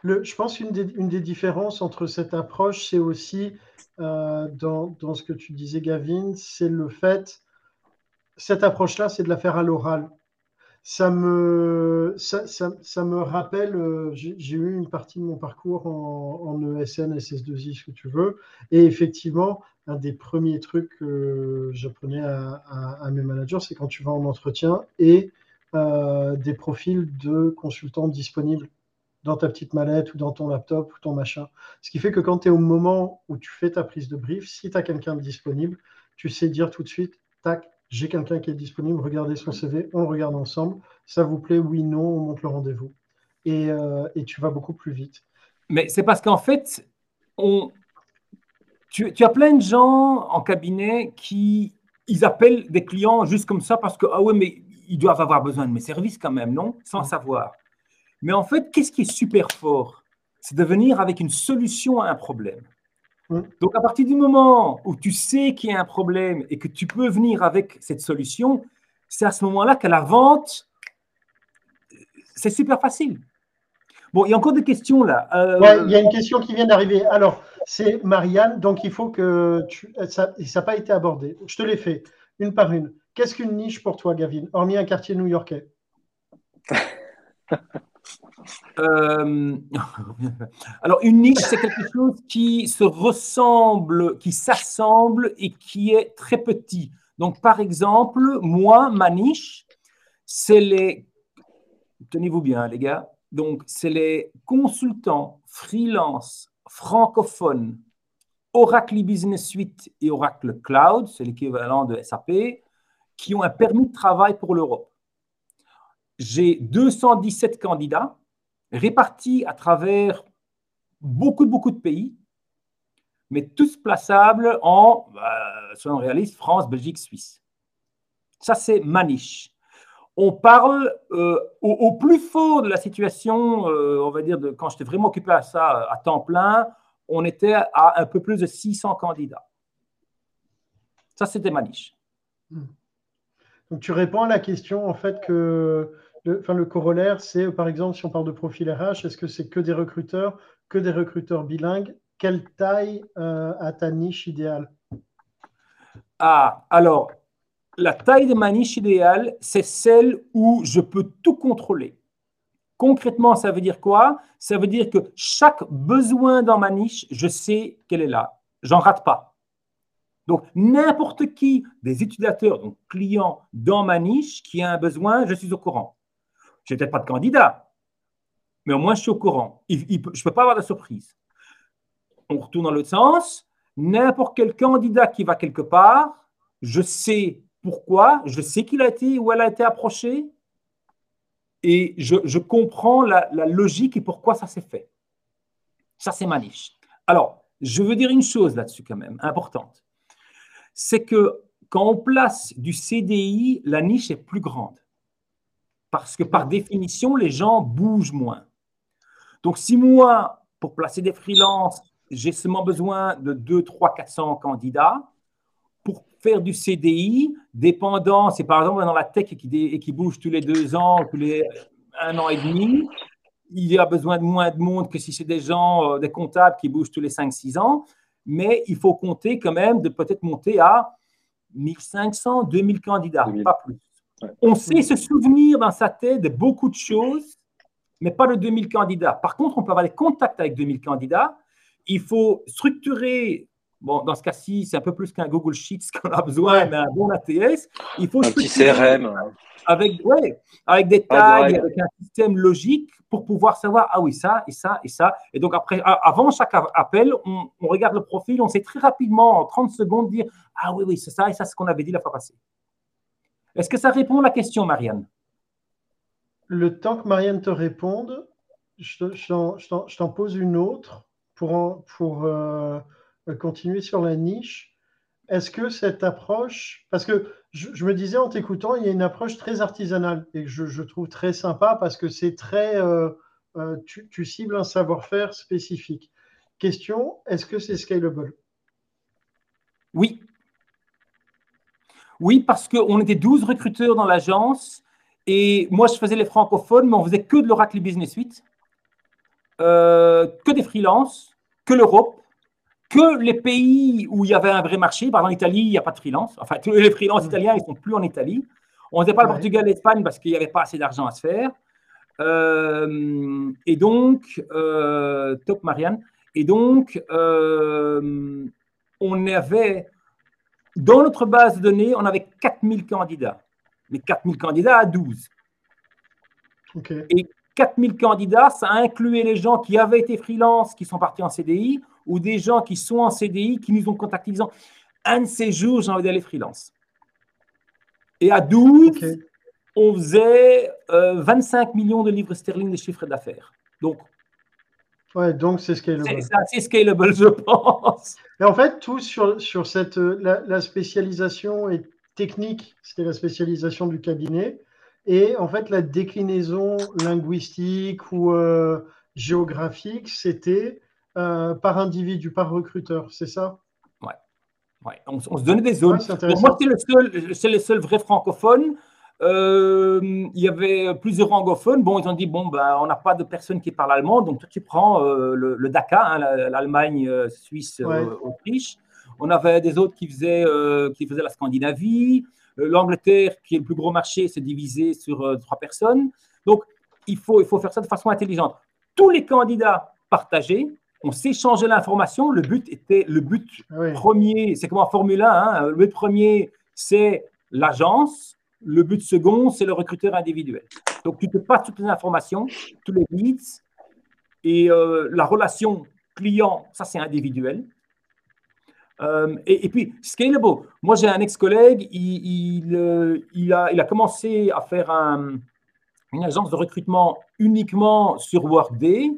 Je pense qu'une des, une des différences entre cette approche, c'est aussi euh, dans, dans, ce que tu disais, Gavin, c'est le fait, cette approche-là, c'est de la faire à l'oral. Ça me, ça, ça, ça me rappelle, euh, j'ai eu une partie de mon parcours en, ESN, SS2I, ce que tu veux, et effectivement, un des premiers trucs que j'apprenais à, mes managers, c'est quand tu vas en entretien et euh, des profils de consultants disponibles dans ta petite mallette ou dans ton laptop ou ton machin. Ce qui fait que quand tu es au moment où tu fais ta prise de brief, si tu as quelqu'un disponible, tu sais dire tout de suite, tac, j'ai quelqu'un qui est disponible, regardez son CV, on regarde ensemble, ça vous plaît, oui, non, on monte le rendez-vous. Et, euh, et, tu vas beaucoup plus vite. Mais c'est parce qu'en fait, on... tu, tu, as plein de gens en cabinet qui ils appellent des clients juste comme ça parce que, ah ouais, mais ils doivent avoir besoin de mes services quand même, non? Sans savoir. Mais en fait, qu'est-ce qui est super fort? C'est de venir avec une solution à un problème. Donc, à partir du moment où tu sais qu'il y a un problème et que tu peux venir avec cette solution, c'est à ce moment-là que la vente, c'est super facile. Bon, il y a encore des questions là. Euh, il y a une question qui vient d'arriver. Alors, c'est Marianne, donc il faut que tu. Ça n'a pas été abordé. Je te l'ai fait une par une. Qu'est-ce qu'une niche pour toi, Gavin, hormis un quartier new-yorkais? Euh, alors, une niche, c'est quelque chose qui se ressemble, qui s'assemble et qui est très petit. Donc, par exemple, moi, ma niche, c'est les. Tenez-vous bien, les gars. Donc, c'est les consultants freelance francophones Oracle Business Suite et Oracle Cloud, c'est l'équivalent de SAP, qui ont un permis de travail pour l'Europe. J'ai 217 candidats répartis à travers beaucoup, beaucoup de pays, mais tous plaçables en, euh, soyons réalistes, France, Belgique, Suisse. Ça, c'est ma niche. On parle euh, au, plus fort de la situation, euh, on va dire, de, quand j'étais vraiment occupé à ça à temps plein, on était à un peu plus de 600 candidats. Ça, c'était ma niche. Hmm. Donc, tu réponds à la question, en fait, que le, le corollaire, c'est par exemple, si on parle de profil RH, est-ce que c'est que des recruteurs, que des recruteurs bilingues? Quelle taille euh, a ta niche idéale? Ah, alors, la taille de ma niche idéale, c'est celle où je peux tout contrôler. Concrètement, ça veut dire quoi? Ça veut dire que chaque besoin dans ma niche, je sais qu'elle est là. J'en rate pas. Donc, n'importe qui des utilisateurs, donc clients dans ma niche qui a un besoin, je suis au courant. Je n'ai peut-être pas de candidat, mais au moins je suis au courant. je ne peux pas avoir de surprise. On retourne dans l'autre sens. N'importe quel candidat qui va quelque part, je sais pourquoi, je sais qu'il a été ou elle a été approché, et je, comprends la, la, logique et pourquoi ça s'est fait. Ça, c'est ma niche. Alors, je veux dire une chose là-dessus quand même, importante. C'est que quand on place du CDI, la niche est plus grande parce que par définition, les gens bougent moins. Donc, si moi, pour placer des freelances, j'ai seulement besoin de 2, 3, 400 candidats, pour faire du CDI, dépendant, c'est par exemple dans la tech et qui, qui bouge tous les deux ans, tous les un an et demi, il y a besoin de moins de monde que si c'est des gens, euh, des comptables qui bougent tous les 5-6 ans, mais il faut compter quand même de peut-être monter à 1500, 2000 candidats, pas plus. On sait se souvenir dans sa tête de beaucoup de choses, mais pas de 2000 candidats. Par contre, on peut avoir des contacts avec 2000 candidats. Il faut structurer, bon, dans ce cas-ci, c'est un peu plus qu'un Google Sheets qu'on a besoin, mais un bon ATS. Il faut un petit CRM. Avec, ouais, avec des tags, avec un système logique pour pouvoir savoir, ah oui, ça, et ça, et ça. Et donc, après, avant chaque appel, on, on regarde le profil, on sait très rapidement, en 30 secondes, dire, ah oui, oui, c'est ça, et ça, c'est ce qu'on avait dit la fois passée. Est-ce que ça répond à la question, Marianne? Le temps que Marianne te réponde, je, t'en pose une autre pour, pour euh, continuer sur la niche. Est-ce que cette approche, parce que je, me disais en t'écoutant, il y a une approche très artisanale et que je, trouve très sympa parce que c'est très, euh, euh, tu, tu, cibles un savoir-faire spécifique. Question, est-ce que c'est scalable? Oui, oui, parce qu'on était 12 recruteurs dans l'agence et moi, je faisais les francophones, mais on faisait que de l'Oracle Business Suite, euh, que des freelances, que l'Europe, que les pays où il y avait un vrai marché. Par exemple, en Italie, il n'y a pas de freelance. Enfin, tous les freelances italiens, ils ne sont plus en Italie. On ne faisait pas le Portugal et l'Espagne parce qu'il n'y avait pas assez d'argent à se faire. Euh, et donc, euh, top Marianne. Et donc, on avait, dans notre base de données, on avait 4000 candidats. Mais 4000 candidats à 12. Et 4000 candidats, ça incluait les gens qui avaient été freelance, qui sont partis en CDI, ou des gens qui sont en CDI, qui nous ont contactés disant Un de ces jours, j'ai envie d'aller freelance. Et à 12, on faisait 25 euh, millions de livres sterling de chiffre d'affaires. Donc, ouais, donc c'est scalable. C'est assez scalable, je pense. Et en fait, tout sur, sur cette, la, spécialisation est technique, c'était la spécialisation du cabinet. Et en fait, la déclinaison linguistique ou euh, géographique, c'était euh, par individu, par recruteur, c'est ça? Ouais. ouais. On, se donnait des zones. moi, c'est le seul, le seul vrai francophone. Euh, il y avait plusieurs anglophones. Bon, ils ont dit bon, ben, on n'a pas de personne qui parle allemand, donc toi, tu prends euh, le, le, DACA, hein, l'Allemagne, Suisse, Autriche. On avait des autres qui faisaient, qui faisaient la Scandinavie. L'Angleterre, qui est le plus gros marché, s'est divisé sur trois personnes. Donc, il faut, il faut faire ça de façon intelligente. Tous les candidats partagés, on s'échangeait l'information. Le but était le but premier, c'est comme en Formule 1. Hein. le but premier, c'est l'agence. Le but second, c'est le recruteur individuel. Donc, tu te passes toutes les informations, tous les leads. Et euh, la relation client, ça, c'est individuel. Euh, et, puis, scalable. Moi, j'ai un ex-collègue, il, euh, a, commencé à faire une agence de recrutement uniquement sur Workday.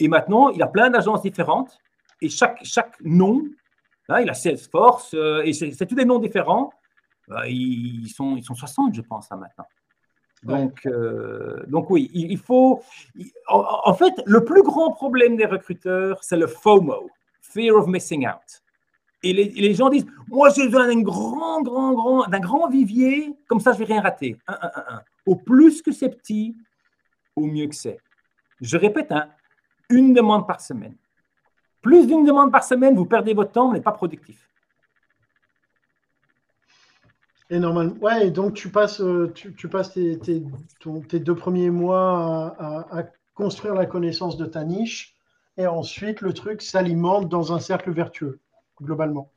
Et maintenant, il a plein d'agences différentes et chaque, chaque nom, hein, il a Salesforce euh, et c'est tous des noms différents. Euh, ils, sont, ils sont 60, je pense, hein, maintenant. Donc, euh, donc oui, il, faut. en, fait, le plus grand problème des recruteurs, c'est le FOMO, Fear of Missing Out. Et les, gens disent Moi, j'ai besoin d'un grand, grand, grand, d'un grand vivier, comme ça, je vais rien rater. Au plus que c'est petit, au mieux que c'est. Je répète, hein, une demande par semaine. Plus d'une demande par semaine, vous perdez votre temps, vous n'êtes pas productif. Et normalement, ouais, donc tu passes, euh, tu, passes tes, tes, deux premiers mois à, construire la connaissance de ta niche, et ensuite le truc s'alimente dans un cercle vertueux, globalement.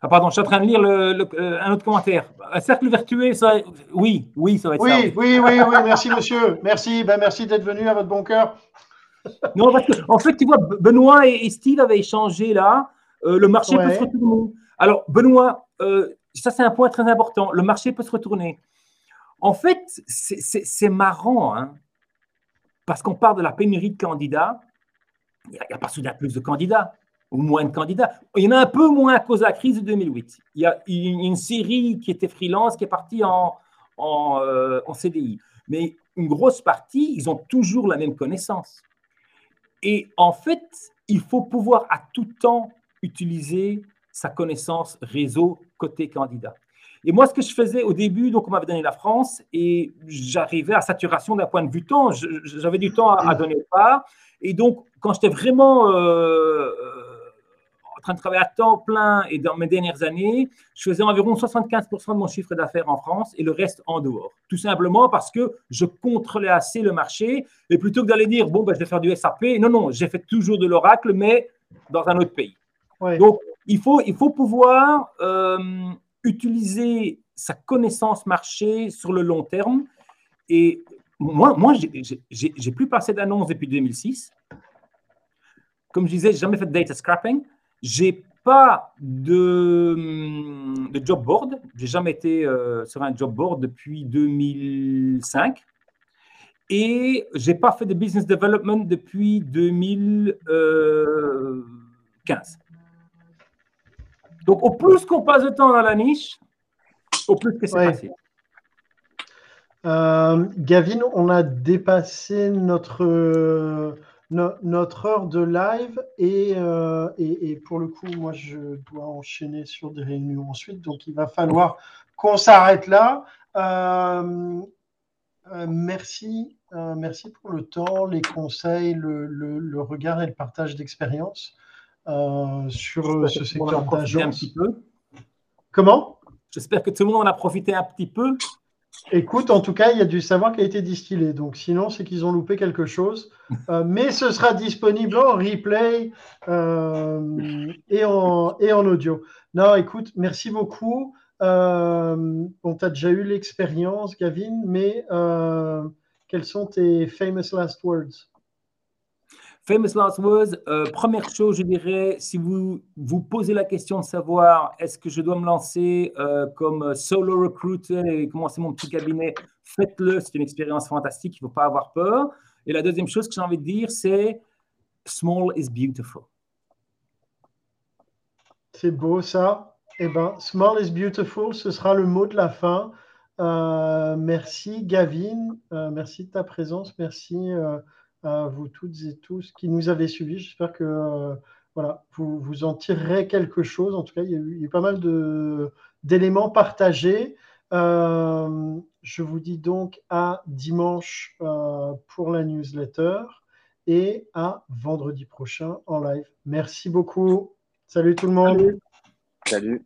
Ah, pardon, je suis en train de lire euh, un autre commentaire. Un cercle vertueux, ça, oui, oui, ça va être oui, ça. Oui, oui, oui, merci monsieur. Merci, ben, merci d'être venu à votre bon cœur. non, parce que, en fait, tu vois, Benoît et, Steve avaient échangé là. Euh, le marché peut se retourner. Alors, Benoît, euh, ça c'est un point très important. Le marché peut se retourner. En fait, c'est marrant, hein, parce qu'on parle de la pénurie de candidats. Il n'y a, pas soudain plus de candidats ou moins de candidats. Il y en a un peu moins à cause de la crise de 2008. Il y a une, série qui était freelance qui est partie en, en, euh, en, CDI. Mais une grosse partie, ils ont toujours la même connaissance. Et en fait, il faut pouvoir à tout temps utiliser sa connaissance réseau côté candidat. Et moi, ce que je faisais au début, donc on m'avait donné la France et j'arrivais à saturation d'un point de vue temps. J'avais du temps à, donner part. Et donc, quand j'étais vraiment euh, train de travailler à temps plein et dans mes dernières années, je faisais environ 75% de mon chiffre d'affaires en France et le reste en dehors. Tout simplement parce que je contrôlais assez le marché et plutôt que d'aller dire, bon, ben, je vais faire du SAP, non, non, j'ai fait toujours de l'oracle, mais dans un autre pays. Donc, il faut, il faut pouvoir euh, utiliser sa connaissance marché sur le long terme. Et moi, moi j'ai plus passé d'annonces depuis 2006. Comme je disais, j'ai jamais fait de data scrapping. J'ai pas de, de, job board. J'ai jamais été euh, sur un job board depuis 2005. Et j'ai pas fait de business development depuis 2015. Donc, au plus qu'on passe de temps dans la niche, au plus que c'est facile. Euh, Gavin, on a dépassé notre notre heure de live euh, et, et, pour le coup, moi, je dois enchaîner sur des réunions ensuite, donc il va falloir qu'on s'arrête là. Euh, merci, merci pour le temps, les conseils, le, le, regard et le partage d'expérience sur ce secteur d'agence. Comment? J'espère que tout le monde en a profité un petit peu. Écoute, en tout cas, il y a du savoir qui a été distillé. Donc, sinon, c'est qu'ils ont loupé quelque chose. Euh, mais ce sera disponible en replay euh, et, en, et en audio. Non, écoute, merci beaucoup. Euh, on t'a déjà eu l'expérience, Gavin, mais quels sont tes famous last words? Famous last words, euh, première chose, je dirais, si vous vous posez la question de savoir est-ce que je dois me lancer euh, comme solo recruiter et commencer mon petit cabinet, faites-le, c'est une expérience fantastique, il ne faut pas avoir peur. Et la deuxième chose que j'ai envie de dire, c'est small is beautiful. C'est beau ça. Eh ben, small is beautiful, ce sera le mot de la fin. Euh, merci Gavin, merci de ta présence, merci à vous toutes et tous qui nous avez suivis. J'espère que voilà, vous, vous en tirerez quelque chose. En tout cas, il y a eu, pas mal d'éléments partagés. Euh, je vous dis donc à dimanche euh, pour la newsletter et à vendredi prochain en live. Merci beaucoup. Salut tout le monde. Salut.